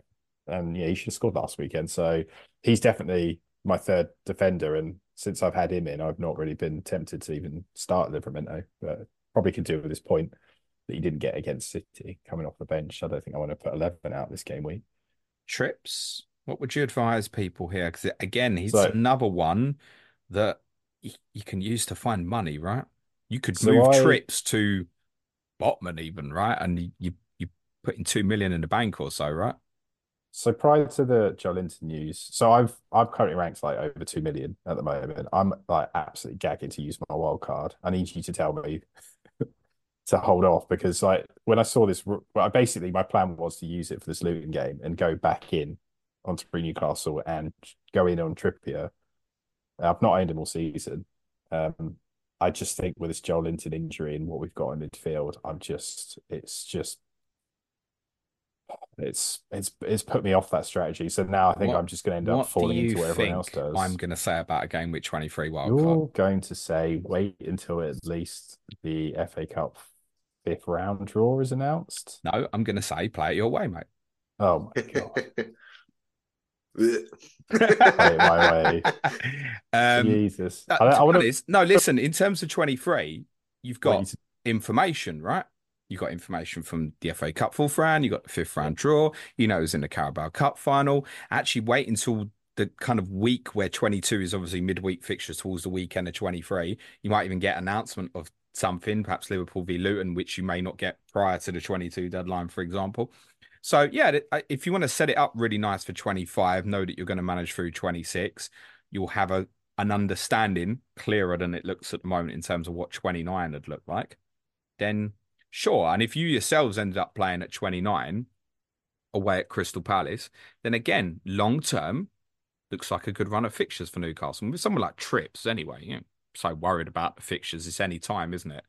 and yeah, he should have scored last weekend. So he's definitely my third defender. And since I've had him in, I've not really been tempted to even start Livramento, but probably could do with this point that he didn't get against City coming off the bench. I don't think I want to put 11 out this game week. Trips. What would you advise people here? Because again, he's So- another one that you can use to find money, right? You could So move I- trips to Botman even, right? And you you put in two million in the bank or so, right? So prior to the Joelinton news, so I've I've currently ranked like over two million at the moment. I'm like absolutely gagging to use my wild card. I need you to tell me to hold off because like when I saw this, well, I basically my plan was to use it for this Luton game and go back in onto pre Newcastle and go in on Trippier. I've not owned him all season. Um, I just think with this Joelinton injury and what we've got in midfield, I'm just it's just it's it's it's put me off that strategy. So now I think What- I'm just going to end up falling into what everyone else does. I'm going to say about a game with 23 wild You're card? going to say wait until at least the FA Cup fifth round draw is announced. No, I'm going to say play it your way, mate. Oh my god! Play it my way. um, Jesus, that- I, I be want honest, no, listen. In terms of 23, you've got to. information, right? You've got information from the FA Cup fourth round. You got the fifth round draw. You know who's in the Carabao Cup final. Actually, wait until the kind of week where 22 is obviously midweek fixtures towards the weekend of 23, you might even get announcement of something, perhaps Liverpool v Luton, which you may not get prior to the 22 deadline, for example. So yeah, if you want to set it up really nice for 25, know that you're going to manage through 26. You'll have a an understanding clearer than it looks at the moment in terms of what 29 would look like. Then sure, and if you yourselves ended up playing at 29 away at Crystal Palace, then again, long term, looks like a good run of fixtures for Newcastle. With someone like Trips, anyway, you know, so worried about the fixtures. It's any time, isn't it?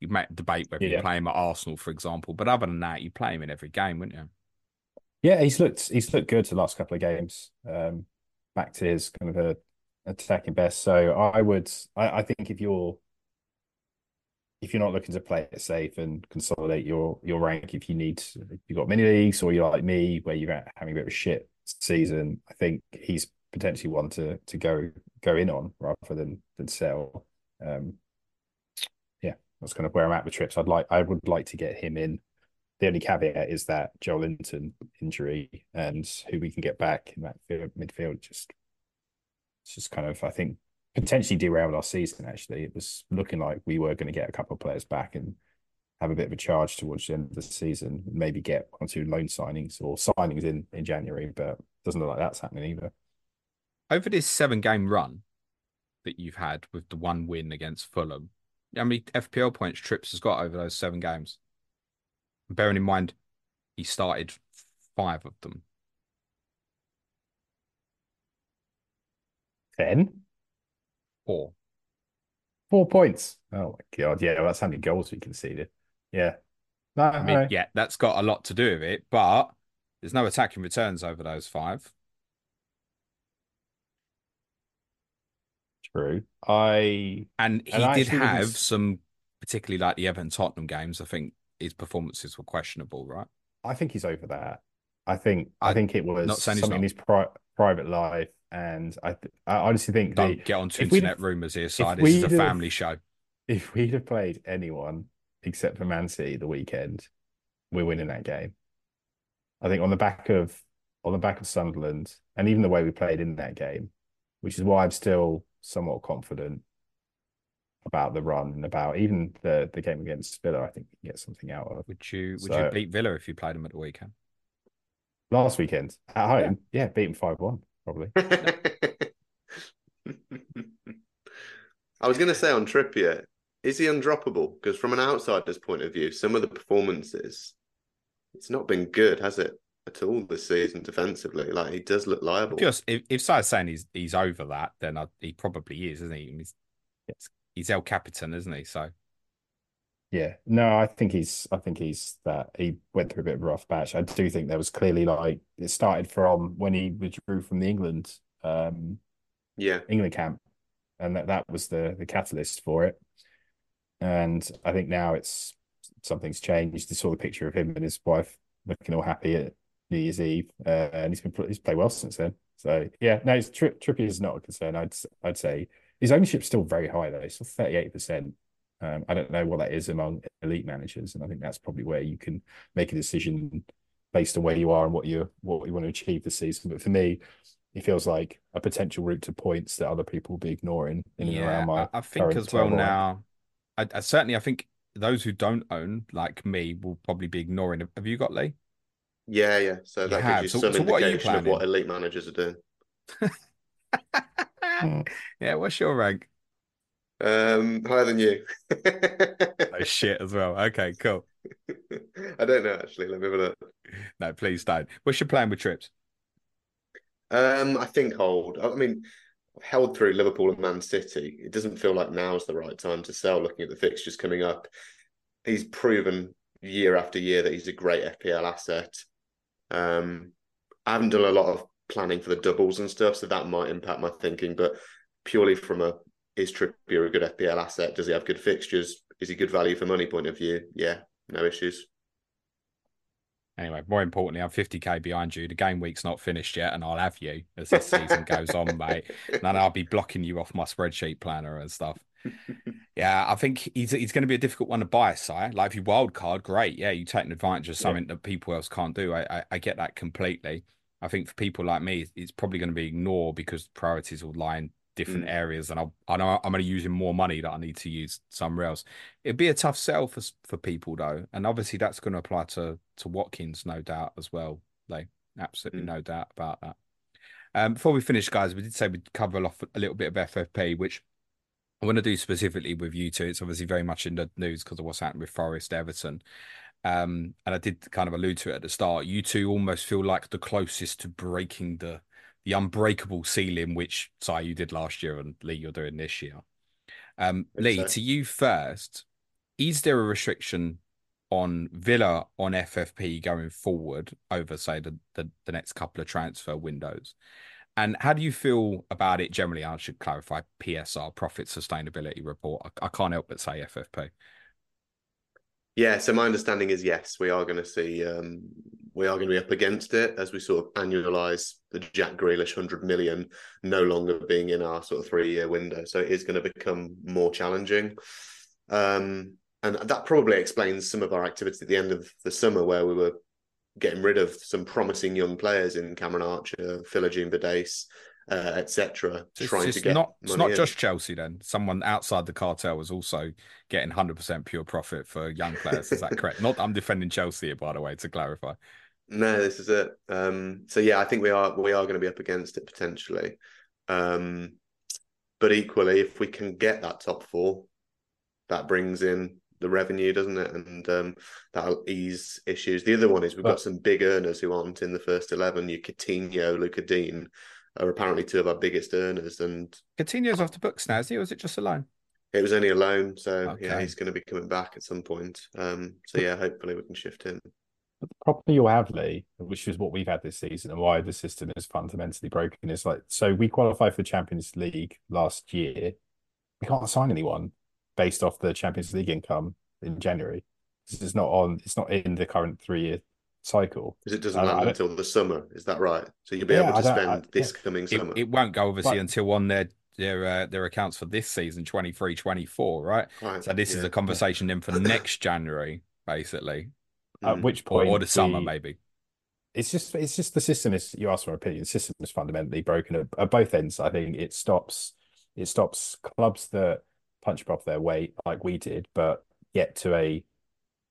You might debate whether yeah. you play him at Arsenal, for example, but other than that, you play him in every game, wouldn't you? Yeah, he's looked he's looked good the last couple of games. Um, back to his kind of a attacking best. So I would I, I think if you're if you're not looking to play it safe and consolidate your your rank, if you need if you've got mini leagues or you're like me where you're having a bit of a shit season, I think he's potentially one to to go go in on rather than than sell. Um, yeah, that's kind of where I'm at with trips. I'd like I would like to get him in. The only caveat is that Joelinton injury and who we can get back in that midfield just it's just kind of I think potentially derailed our season. Actually, it was looking like we were going to get a couple of players back and have a bit of a charge towards the end of the season. Maybe get one or two loan signings or signings in in January, but doesn't look like that's happening either over this seven game run that you've had with the one win against Fulham, how many FPL points Trips has got over those seven games? Bearing in mind, he started five of them. Ten? Four. Four points. Oh my god! Yeah, that's how many goals we conceded. Yeah, no, I mean, no. yeah, that's got a lot to do with it, but there's no attacking returns over those five. True. I and he and did have some, particularly like the Everton Tottenham games. I think his performances were questionable, right? I think he's over that. I think I, I think it was not something in his pri- private life, and I th- I honestly think don't get onto internet rumors here. Side, this is a family show. If we'd have played anyone except for Man City the weekend, we're winning that game. I think on the back of on the back of Sunderland, and even the way we played in that game, which is why I'm still somewhat confident about the run and about even the the game against Villa. I think we can get something out of. Would you would so, you beat Villa if you played them at the weekend? Last weekend at home, yeah, yeah beat them five one probably. I was going to say on Trippier, is he undroppable? Because from an outsider's point of view, some of the performances, it's not been good, has it? At all this season defensively. Like he does look liable. Just if, if Si's saying he's he's over that, then I, he probably is, isn't he? He's, he's El Capitan, isn't he? So yeah, no, I think he's I think he's that he went through a bit of a rough patch. I do think there was clearly like it started from when he withdrew from the England um yeah England camp, and that that was the the catalyst for it. And I think now it's something's changed. You saw the picture of him and his wife looking all happy at New Year's Eve, uh, and he's been he's played well since then. So yeah, no, it's tri- Trippier is not a concern. I'd I'd say his ownership's still very high though, still thirty eight percent. Um, I don't know what that is among elite managers, and I think that's probably where you can make a decision based on where you are and what you what you want to achieve this season. But for me, it feels like a potential route to points that other people will be ignoring in yeah, and around my. I think as well now. I, I, certainly, I think those who don't own, like me, will probably be ignoring. Have you got Lee? Yeah, yeah. So that gives you so, some so indication of what elite managers are doing. yeah, what's your rank? Um, higher than you. oh shit as well. Okay, cool. I don't know actually. Let me have a look. No, please don't. What's your plan with trips? Um, I think hold. I mean, held through Liverpool and Man City. It doesn't feel like now's the right time to sell. Looking at the fixtures coming up, he's proven year after year that he's a great FPL asset. Um, I haven't done a lot of planning for the doubles and stuff, so that might impact my thinking. But purely from a is Trippier a good FPL asset? Does he have good fixtures? Is he good value for money point of view? Yeah, no issues. Anyway, more importantly, I'm 50k behind you. The game week's not finished yet, and I'll have you as this season goes on, mate. And I'll be blocking you off my spreadsheet planner and stuff. yeah, I think he's he's going to be a difficult one to buy, Si. Like if you wild card, great. Yeah, you take an advantage of something yeah. that people else can't do. I, I, I get that completely. I think for people like me, it's probably going to be ignored because priorities will lie in different Mm. areas, and I'll, I know I'm going to use more money that I need to use somewhere else. It'd be a tough sell for for people though, and obviously that's going to apply to to Watkins, no doubt as well. Like absolutely Mm. no doubt about that. Um, before we finish, guys, we did say we'd cover off a little bit of FFP, which I want to do specifically with you two. It's obviously very much in the news because of what's happened with Forest Everton. Um, and I did kind of allude to it at the start. You two almost feel like the closest to breaking the the unbreakable ceiling, which Si you did last year, and Lee you're doing this year. Um, Lee, so. to you first, is there a restriction on Villa on FFP going forward over, say, the, the, the next couple of transfer windows? And how do you feel about it generally? I should clarify PSR, Profit Sustainability Report. I, I can't help but say FFP. Yeah, so my understanding is yes, we are going to see um, we are going to be up against it as we sort of annualize the Jack Grealish hundred million no longer being in our sort of three year window. So it is going to become more challenging, um, and that probably explains some of our activity at the end of the summer where we were getting rid of some promising young players in Cameron Archer, Philogene Bidace, uh, etc. Trying it's to get not it's not in. just Chelsea then. Someone outside the cartel was also getting 100% pure profit for young players. Is that correct? Not I'm defending Chelsea here, by the way, to clarify. No, this is it. Um, so yeah, I think we are we are going to be up against it potentially. Um, but equally, if we can get that top four, that brings in the revenue, doesn't it? And um, that'll ease issues. The other one is we've But- got some big earners who aren't in the first eleven. Your Coutinho, Lucas Digne are apparently two of our biggest earners, and Coutinho's off the books now, is he? Or is it just a loan? it was only a loan. So yeah, he's going to be coming back at some point. Um, so yeah, hopefully we can shift him. But the problem you'll have, Lee, which is what we've had this season and why the system is fundamentally broken, is like so we qualified for the Champions League last year. We can't sign anyone based off the Champions League income in January. This is not on it's not in the current three year cycle. Because it doesn't I- I land until the summer. Is that right? So you'll be Yeah, able to spend I- this yeah. coming It, summer. it won't go obviously But- until on their their uh, their accounts for this season 23 24 right Right, so this is a conversation then for next january basically At Mm. which point or the summer we- maybe it's just it's just the system is you asked for my opinion the system is fundamentally broken at, at both ends i think it stops it stops clubs that punch above their weight like we did but get to a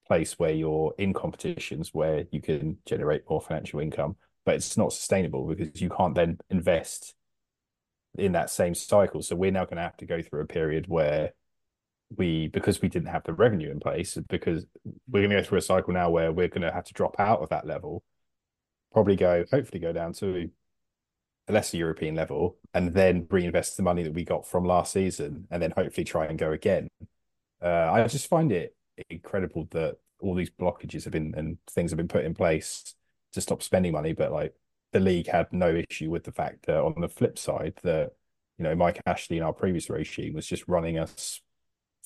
place where you're in competitions where you can generate more financial income but it's not sustainable because you can't then invest in that same cycle. So we're now going to have to go through a period where we because we didn't have the revenue in place because we're going to go through a cycle now where we're going to have to drop out of that level probably go hopefully go down to a lesser European level and then reinvest the money that we got from last season and then hopefully try and go again. Uh, I just find it incredible that all these blockages have been and things have been put in place to stop spending money, but like the league had no issue with the fact that on the flip side that you know Mike Ashley in our previous regime was just running us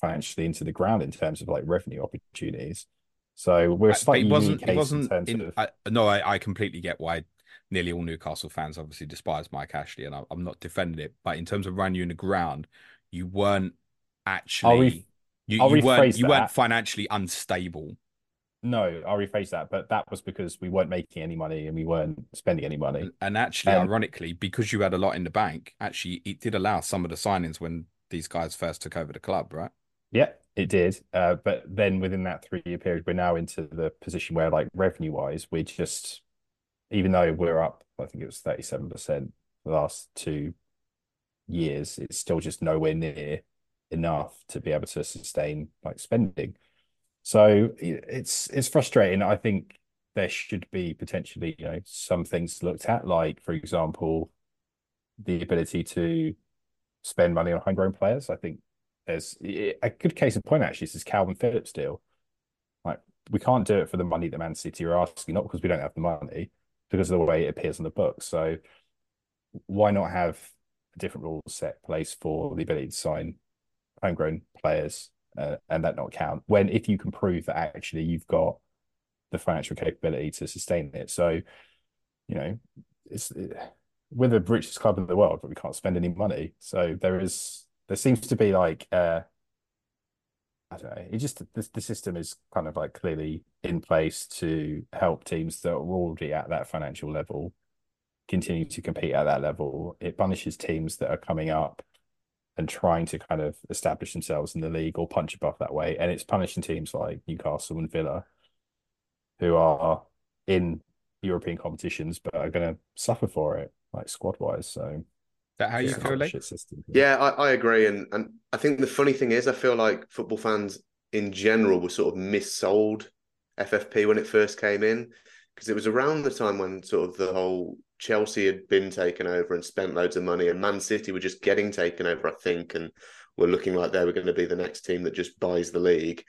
financially into the ground in terms of like revenue opportunities. So we're slightly it wasn't unique it in wasn't terms in, of I, no I, I completely get why nearly all newcastle fans obviously despise mike ashley and I, i'm not defending it but in terms of running you in the ground you weren't actually you, you weren't you weren't financially unstable No, I'll rephrase that. But that was because we weren't making any money and we weren't spending any money. And- And actually, Um, ironically, because you had a lot in the bank, actually, it did allow some of the signings when these guys first took over the club, right? Yeah, it did. Uh, but then within that three year period, we're now into the position where, like, revenue wise, we're just, even though we're up, I think it was 37% the last two years, it's still just nowhere near enough to be able to sustain like spending. So it's it's frustrating. I think there should be potentially, you know, some things looked at, like, for example, the ability to spend money on homegrown players. I think there's a good case in point actually This is Kalvin Phillips deal. Like we can't do it for the money that Man City are asking, not because we don't have the money, because of the way it appears on the books. So why not have a different rules set place for the ability to sign homegrown players uh, and that not count when if you can prove that actually you've got the financial capability to sustain it. So, you know, it's we're the richest club in the world, but we can't spend any money. So there is there seems to be like uh I don't know. It just the, the system is kind of like clearly in place to help teams that are already at that financial level continue to compete at that level. It punishes teams that are coming up and trying to kind of establish themselves in the league or punch above that way. And it's punishing teams like Newcastle and Villa, who are in European competitions but are going to suffer for it, like squad wise. So, that how you Yeah. feel, Lee? shit system. Yeah, I, I agree, and and I think the funny thing is, I feel like football fans in general were sort of missold FFP when it first came in because it was around the time when sort of the whole Chelsea had been taken over and spent loads of money, and Man City were just getting taken over, I think, and were looking like they were going to be the next team that just buys the league.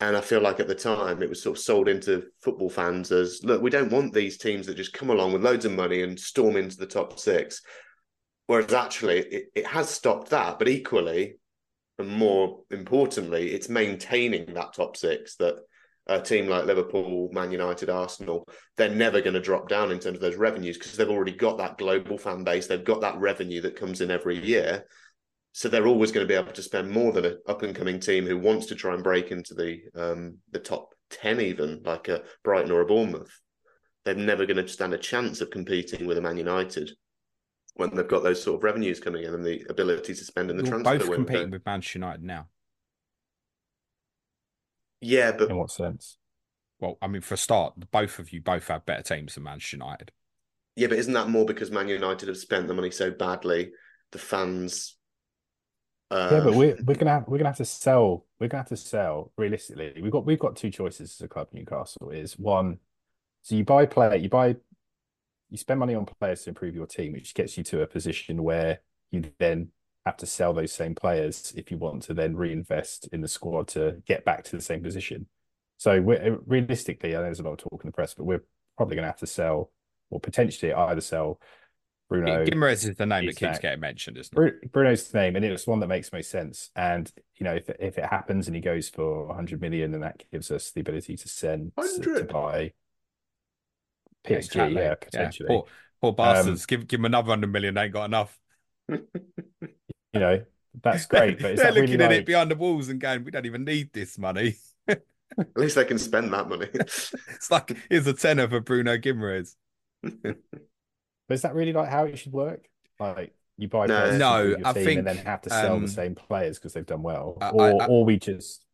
And I feel like at the time it was sort of sold into football fans as look, we don't want these teams that just come along with loads of money and storm into the top six. Whereas actually it, it has stopped that, but equally and more importantly, it's maintaining that top six that a team like Liverpool, Man United, Arsenal, they're never going to drop down in terms of those revenues because they've already got that global fan base. They've got that revenue that comes in every year. So they're always going to be able to spend more than an up and coming team who wants to try and break into the um, the top ten, even like a Brighton or a Bournemouth. They're never going to stand a chance of competing with a Man United when they've got those sort of revenues coming in and the ability to spend in the You're transfer both window. competing with Manchester United now. Yeah, but In what sense? Well, I mean, for a start, both of you both have better teams than Manchester United. Yeah, but isn't that more because Man United have spent the money so badly? The fans. Uh, yeah, but we're we're gonna have we're gonna have to sell. We're gonna have to sell realistically. We've got we've got two choices as a club. Newcastle is one. So you buy player, you buy, you spend money on players to improve your team, which gets you to a position where you then have to sell those same players if you want to then reinvest in the squad to get back to the same position. So we're uh, realistically, I know there's a lot of talk in the press, but we're probably going to have to sell or potentially either sell Bruno. Guimarães is the name that keeps Isak. getting mentioned, isn't it? Bruno's the name, and it's one that makes most sense. And you know, if if it happens and he goes for 100 million, then that gives us the ability to send to buy PSG, Exactly. yeah, potentially. Poor, poor bastards. give give them another hundred million. They ain't got enough. You know, that's great, but is They're that looking really at like, it behind the walls and going, "We don't even need this money." At least they can spend that money. it's like here's a tenner for Bruno Guimarães. but is that really like how it should work? Like you buy No. players to No, your I team think, and then have to sell um, the same players because they've done well, I- or I- or we just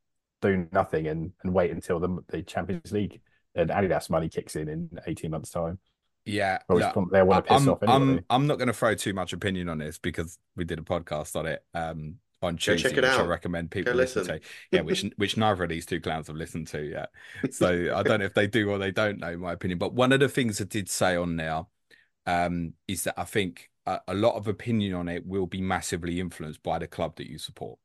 do nothing and and wait until the the Champions League and Adidas money kicks in in 18 months time. Yeah, look, they want to piss I'm, off anyway. I'm I'm not going to throw too much opinion on this because we did a podcast on it um on check Tuesday, it which I recommend people listen, listen. to. Yeah, which which neither of these two clowns have listened to yet. So I don't know if they do or they don't know my opinion. But one of the things I did say on there um is that I think a, a lot of opinion on it will be massively influenced by the club that you support.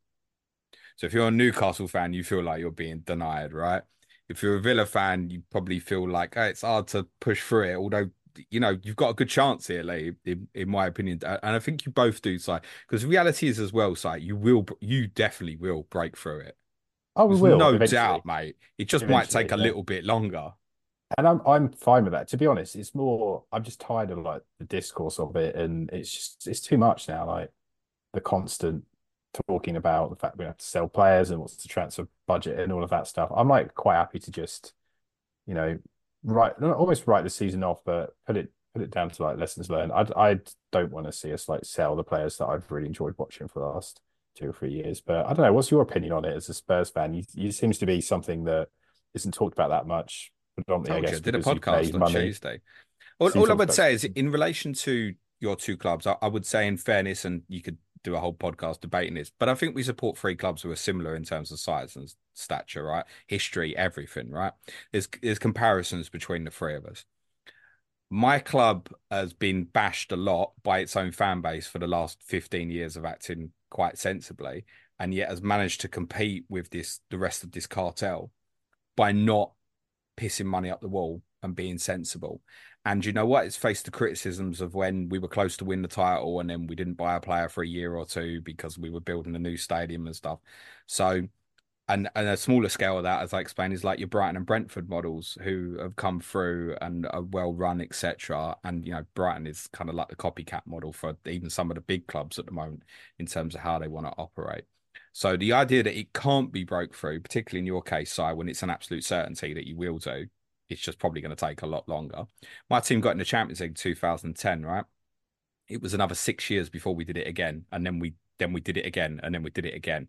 So if you're a Newcastle fan, you feel like you're being denied, right? If you're a Villa fan, you probably feel like oh, it's hard to push through it, although you know you've got a good chance here, Lee, in, in my opinion, and I think you both do, Si. Because reality is as well, Si, you will, you definitely will break through it. oh, we There's will no eventually. doubt, mate. It just might take a yeah. little bit longer. And I'm I'm fine with that. To be honest, it's more I'm just tired of like the discourse of it, and it's just it's too much now. Like the constant talking about the fact we have to sell players and what's the transfer budget and all of that stuff. I'm like quite happy to just, you know, write almost write the season off, but put it put it down to like lessons learned. I I don't want to see us like sell the players that I've really enjoyed watching for the last two or three years. But I don't know. What's your opinion on it as a Spurs fan? You, you seems to be something that isn't talked about that much. Predominantly, I guess, I did a podcast on money. Tuesday. All, all I would about- say is, in relation to your two clubs, I, I would say, in fairness, and you could do a whole podcast debating this, but I think we support three clubs who are similar in terms of size and stature, right? History, everything, right? There's there's comparisons between the three of us. My club has been bashed a lot by its own fan base for the last 15 years of acting quite sensibly, and yet has managed to compete with this the rest of this cartel by not pissing money up the wall and being sensible. And you know what? It's faced the criticisms of when we were close to win the title and then we didn't buy a player for a year or two because we were building a new stadium and stuff. So, and, and a smaller scale of that, as I explained, is like your Brighton and Brentford models who have come through and are well run, etc. And you know, Brighton is kind of like the copycat model for even some of the big clubs at the moment in terms of how they want to operate. So the idea that it can't be broke through, particularly in your case, Si, when it's an absolute certainty that you will do, It's just probably going to take a lot longer. My team got in the Champions League 2010, right? It was another six years before we did it again, and then we then we did it again, and then we did it again.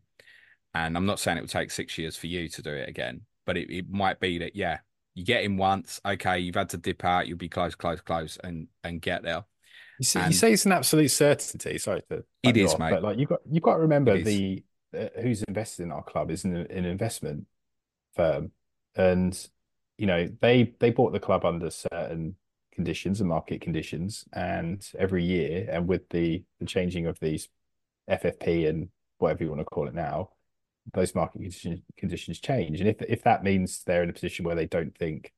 And I'm not saying it will take six years for you to do it again, but it, it might be that yeah, you get in once, okay, you've had to dip out, you'll be close, close, close, and and get there. You, see, you say it's an absolute certainty. Sorry to It is, off, mate. But like you got you got to remember the uh, who's invested in our club is an, an investment firm, and you know they they bought the club under certain conditions and market conditions, and every year, and with the the changing of these FFP and whatever you want to call it now, those market conditions conditions change, and if if that means they're in a position where they don't think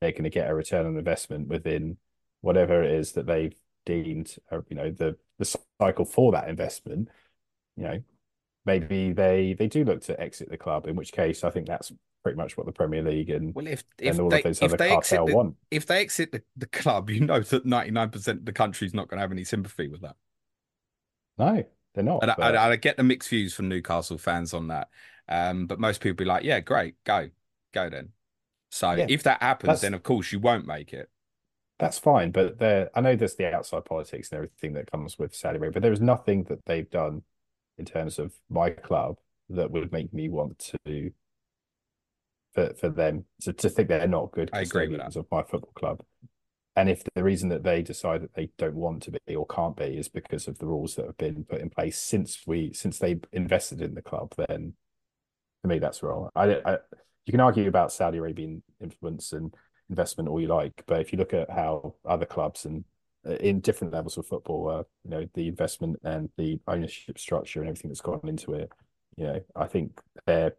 they're going to get a return on investment within whatever it is that they've deemed, uh, you know, the the cycle for that investment, you know, maybe they they do look to exit the club. In which case, I think that's pretty much what the Premier League and Well, if if and all they of those if other they exit cartel the, want. if they exit the, the club, you know that 99% of the country's not going to have any sympathy with that. No, they're not. And I, but- I, I get the mixed views from Newcastle fans on that. Um, but most people be like, yeah, great, go, go then. So Yeah, if that happens, that's- then of course you won't make it. That's fine, but there, I know there's the outside politics and everything that comes with Saudi Arabia, but there is nothing that they've done in terms of my club that would make me want to for for them to, to think they're not good I agree with that. custodians of my football club. And if the reason that they decide that they don't want to be or can't be is because of the rules that have been put in place since we since they invested in the club, then to me that's wrong. I, I you can argue about Saudi Arabian influence and investment all you like, but if you look at how other clubs and uh, in different levels of football, uh, you know, the investment and the ownership structure and everything that's gone into it, you know, I think they're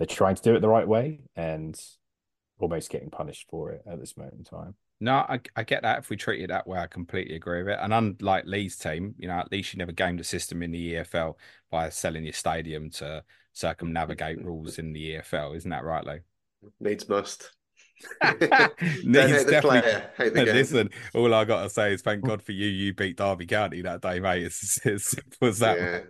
they're trying to do it the right way and almost getting punished for it at this moment in time. No, I, I get that. If we treat it that way, I completely agree with it. And unlike Lee's team, you know, at least you never gamed the system in the EFL by selling your stadium to circumnavigate rules in the EFL. Isn't that right, Lee? Needs must. No, hate the definitely- player, hate the game. Listen, all I got to say is thank God for you. You beat Derby County that day, mate. It's as simple as that. yeah.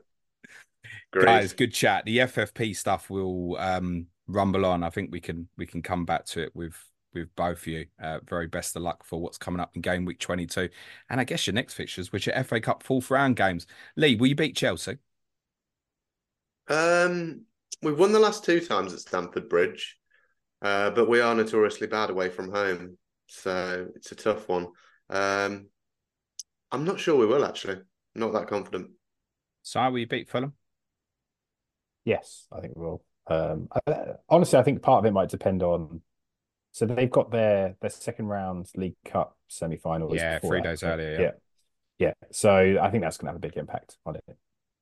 Great. Guys, good chat. The FFP stuff will um, rumble on. I think we can we can come back to it with with both of you. Uh, very best of luck for what's coming up in game week 22. And I guess your next fixtures, which are FA Cup fourth round games. Lee, will you beat Chelsea? Um, we've won the last two times at Stamford Bridge, uh, but we are notoriously bad away from home, so it's a tough one. Um, I'm not sure we will actually. Not that confident. Si, will you beat Fulham? Yes, I think we will. Um, I, honestly, I think part of it might depend on. So they've got their their second round League Cup semi final. Yeah, three days earlier, yeah. Yeah, yeah. So I think that's going to have a big impact on it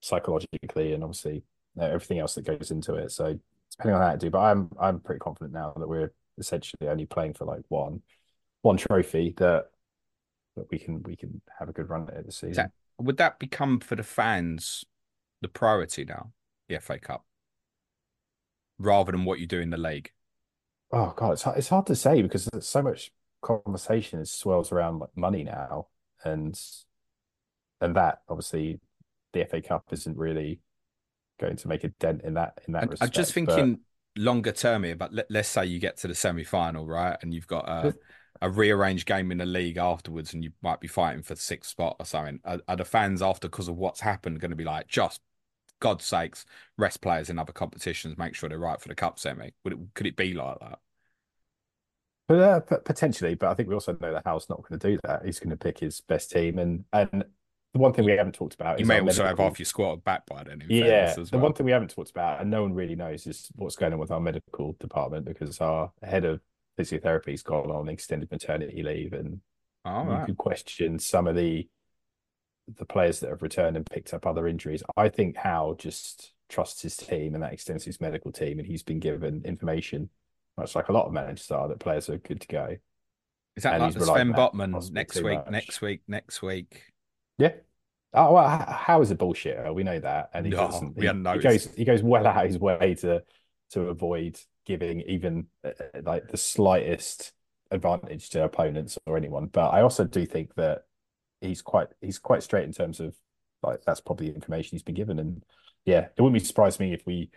psychologically, and obviously everything else that goes into it. So depending on how it do, but I'm I'm pretty confident now that we're essentially only playing for like one one trophy that that we can we can have a good run at it this season. that- Would that become for the fans the priority now, the FA Cup, rather than what you do in the league? Oh God, it's hard, it's hard to say because there's so much conversation is swirls around like money now, and and that obviously the FA Cup isn't really going to make a dent in that in that I'm respect. just but- thinking longer term here, but let, let's say you get to the semi final, right? And you've got a, a rearranged game in the league afterwards, and you might be fighting for the sixth spot or something. Are, are the fans after because of what's happened going to be like, just God's sakes, rest players in other competitions, make sure they're right for the cup semi? Would it, could it be like that? But uh, potentially, but I think we also know that Howe's not going to do that. He's going to pick his best team, and and the one thing we haven't talked about You may also have medical- half your squad back by then. Yeah, as the one thing we haven't talked about, and no one really knows, is what's going on with our medical department because our head of physiotherapy's gone on extended maternity leave, and All you could question some of the the players that have returned and picked up other injuries. I think Howe just trusts his team and that extends his medical team, and he's been given information, much like a lot of managers are, that players are good to go. Is that and like the Sven Botman next week, much. next week, next week? Yeah. Oh well, H- Howe is a bullshitter. We know that, and he No, doesn't. we he, he goes he goes well out his way to to avoid giving even uh, like the slightest advantage to opponents or anyone. But I also do think that he's quite he's quite straight in terms of like that's probably the information he's been given. And yeah, it wouldn't be surprised me if we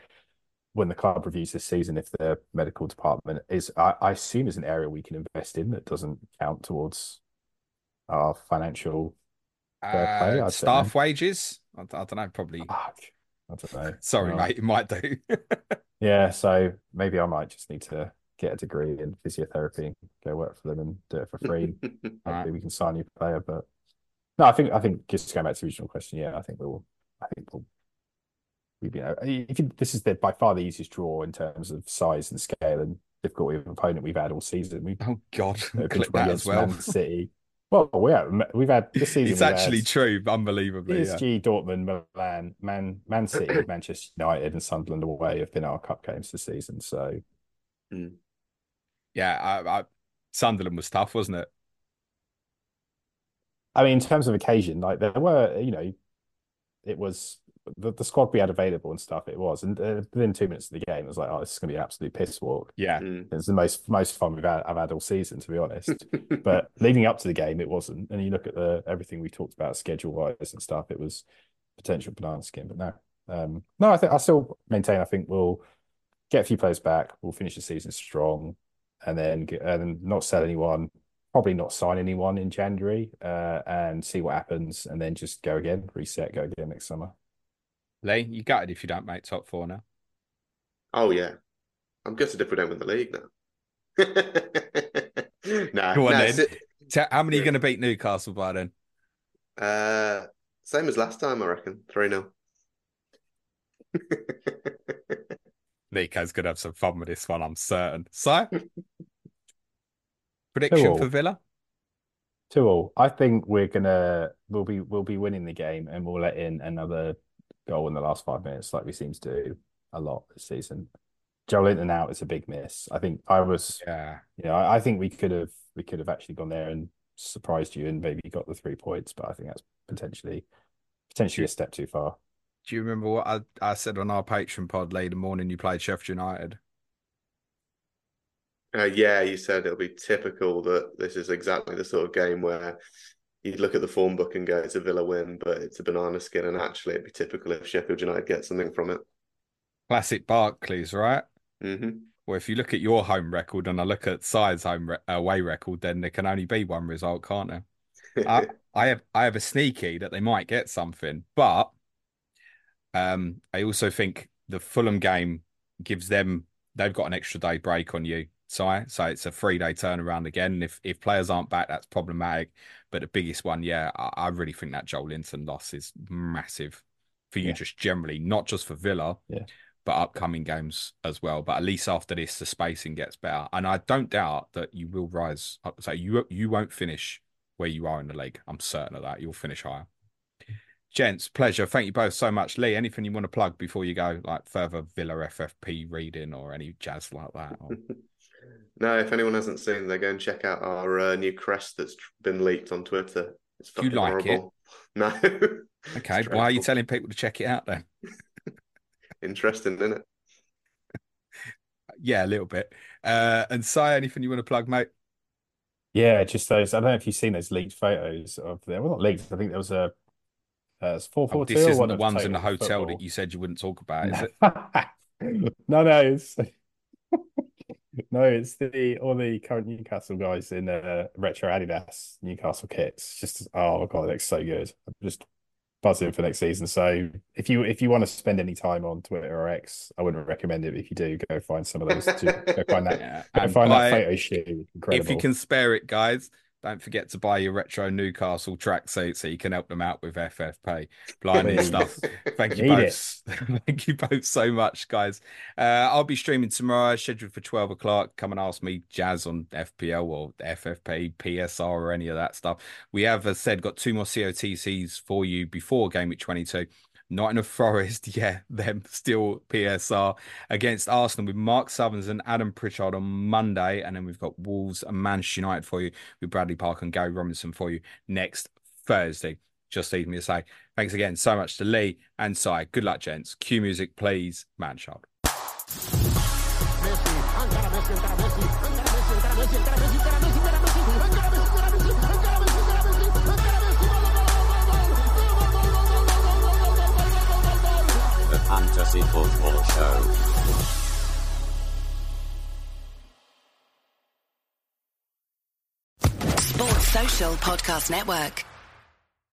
when the club reviews this season, if the medical department is, I, I assume, is an area we can invest in that doesn't count towards our financial play. Uh, don't staff wages. I, I don't know. Probably. Fuck. I don't know. Sorry, mate. It might do. Yeah, so maybe I might just need to get a degree in physiotherapy and go work for them and do it for free. Hopefully Alright. we can sign you a player, but no, I think I think just going back to the original question, yeah, I think we'll I think we'll we you know if you, this is the by far the easiest draw in terms of size and scale and difficulty of opponent we've had all season. We've oh God, clip that as well. Man City. Well, yeah, we've had this season. It's actually had true, unbelievably. Yeah. PSG, Dortmund, Milan, Man, Man City, Manchester United, and Sunderland away have been our cup games this season. So mm. Yeah, I, I, Sunderland was tough, wasn't it? I mean, in terms of occasion, like there were, you know, it was the, the squad we had available and stuff. It was, and uh, within two minutes of the game, it was like, oh, this is going to be an absolute piss walk. Yeah, Mm. It's the most most fun we've had I've had all season, to be honest. but leading up to the game, it wasn't. And you look at the everything we talked about schedule wise and stuff, it was potential banana skin. But no, um, no, I think I still maintain. I think we'll get a few players back. We'll finish the season strong, and then get, and then not sell anyone. Probably not sign anyone in January, uh, and see what happens, and then just go again, reset, go again next summer. Lee, you gutted if you don't make top four now. oh yeah, I'm gutted if we don't win the league now. nah, Go on nah, then. si- Te- How many are Yeah. going to beat Newcastle by then? uh, same as last time, I reckon. Three 0 Nico's going to have some fun with this one, I'm certain. So, prediction for Villa? Two all. I think we're gonna we'll be we'll be winning the game, and we'll let in another goal in the last five minutes, like we seem to do a lot this season. Joelinton out is a big miss. I think I was, Yeah. you know, I, I think we could have we could have actually gone there and surprised you and maybe got the three points, but I think that's potentially potentially a step too far. Do you remember what I, I said on our Patreon pod late the morning you played Sheffield United? Uh, yeah, you said it'll be typical that this is exactly the sort of game where you'd look at the form book and go, it's a Villa win, but it's a banana skin. And actually, it'd be typical if Sheffield United get something from it. Classic Barclays, right? hmm Well, if you look at your home record and I look at Side's home re- away record, then there can only be one result, can't there? I, I have I have a sneaky that they might get something, but um, I also think the Fulham game gives them they've got an extra day break on you, Si. So it's a three day turnaround again. And if if players aren't back, that's problematic. But the biggest one, yeah, I, I really think that Joelinton loss is massive for you, Yeah. just generally, not just for Villa, Yeah. but upcoming games as well. But at least after this, the spacing gets better, and I don't doubt that you will rise. Up. So you you won't finish where you are in the league. I'm certain of that. You'll finish higher. Gents, pleasure. Thank you both so much. Lee, anything you want to plug before you go, like further Villa FFP reading or any jazz like that? Or... no, if anyone hasn't seen, they go and check out our uh, new crest that's been leaked on Twitter. It's Do you fucking like it? No. Okay, why are you telling people to check it out then? Interesting, isn't it? Yeah, a little bit. Uh, and Si, anything you want to plug, mate? Yeah, just those. I don't know if you've seen those leaked photos of them. Well, not leaked. I think there was a uh, it's four Oh, four two. this or isn't one the ones in the hotel football. that you said you wouldn't talk about, is it? no, no, it's no, it's the all the current Newcastle guys in uh, retro Adidas Newcastle kits. Just oh my god, it looks so good. I'm just buzzing for next season. So if you if you want to spend any time on Twitter or X, I wouldn't recommend it. But if you do, go find some of those. To, go find that. Yeah. Go find buy- that photo shoot. Incredible. If you can spare it, guys, don't forget to buy your retro Newcastle tracksuit so you can help them out with FFP. Blinding stuff. Thank you both. Thank you both so much, guys. Uh, I'll be streaming tomorrow, scheduled for 12 o'clock. Come and ask me Jazz on FPL or FFP, PSR, or any of that stuff. We have, as said, got two more COTCs for you before game week 22. Nottingham Forest, yeah, them still PSR against Arsenal with Mark Southerns and Adam Pritchard on Monday. And then we've got Wolves and Manchester United for you with Bradley Park and Gary Robinson for you next Thursday. Just leave me to say thanks again so much to Lee and Si. Good luck, gents. Cue music, please. Man child. Fantasy Football Show. Sports Social Podcast Network.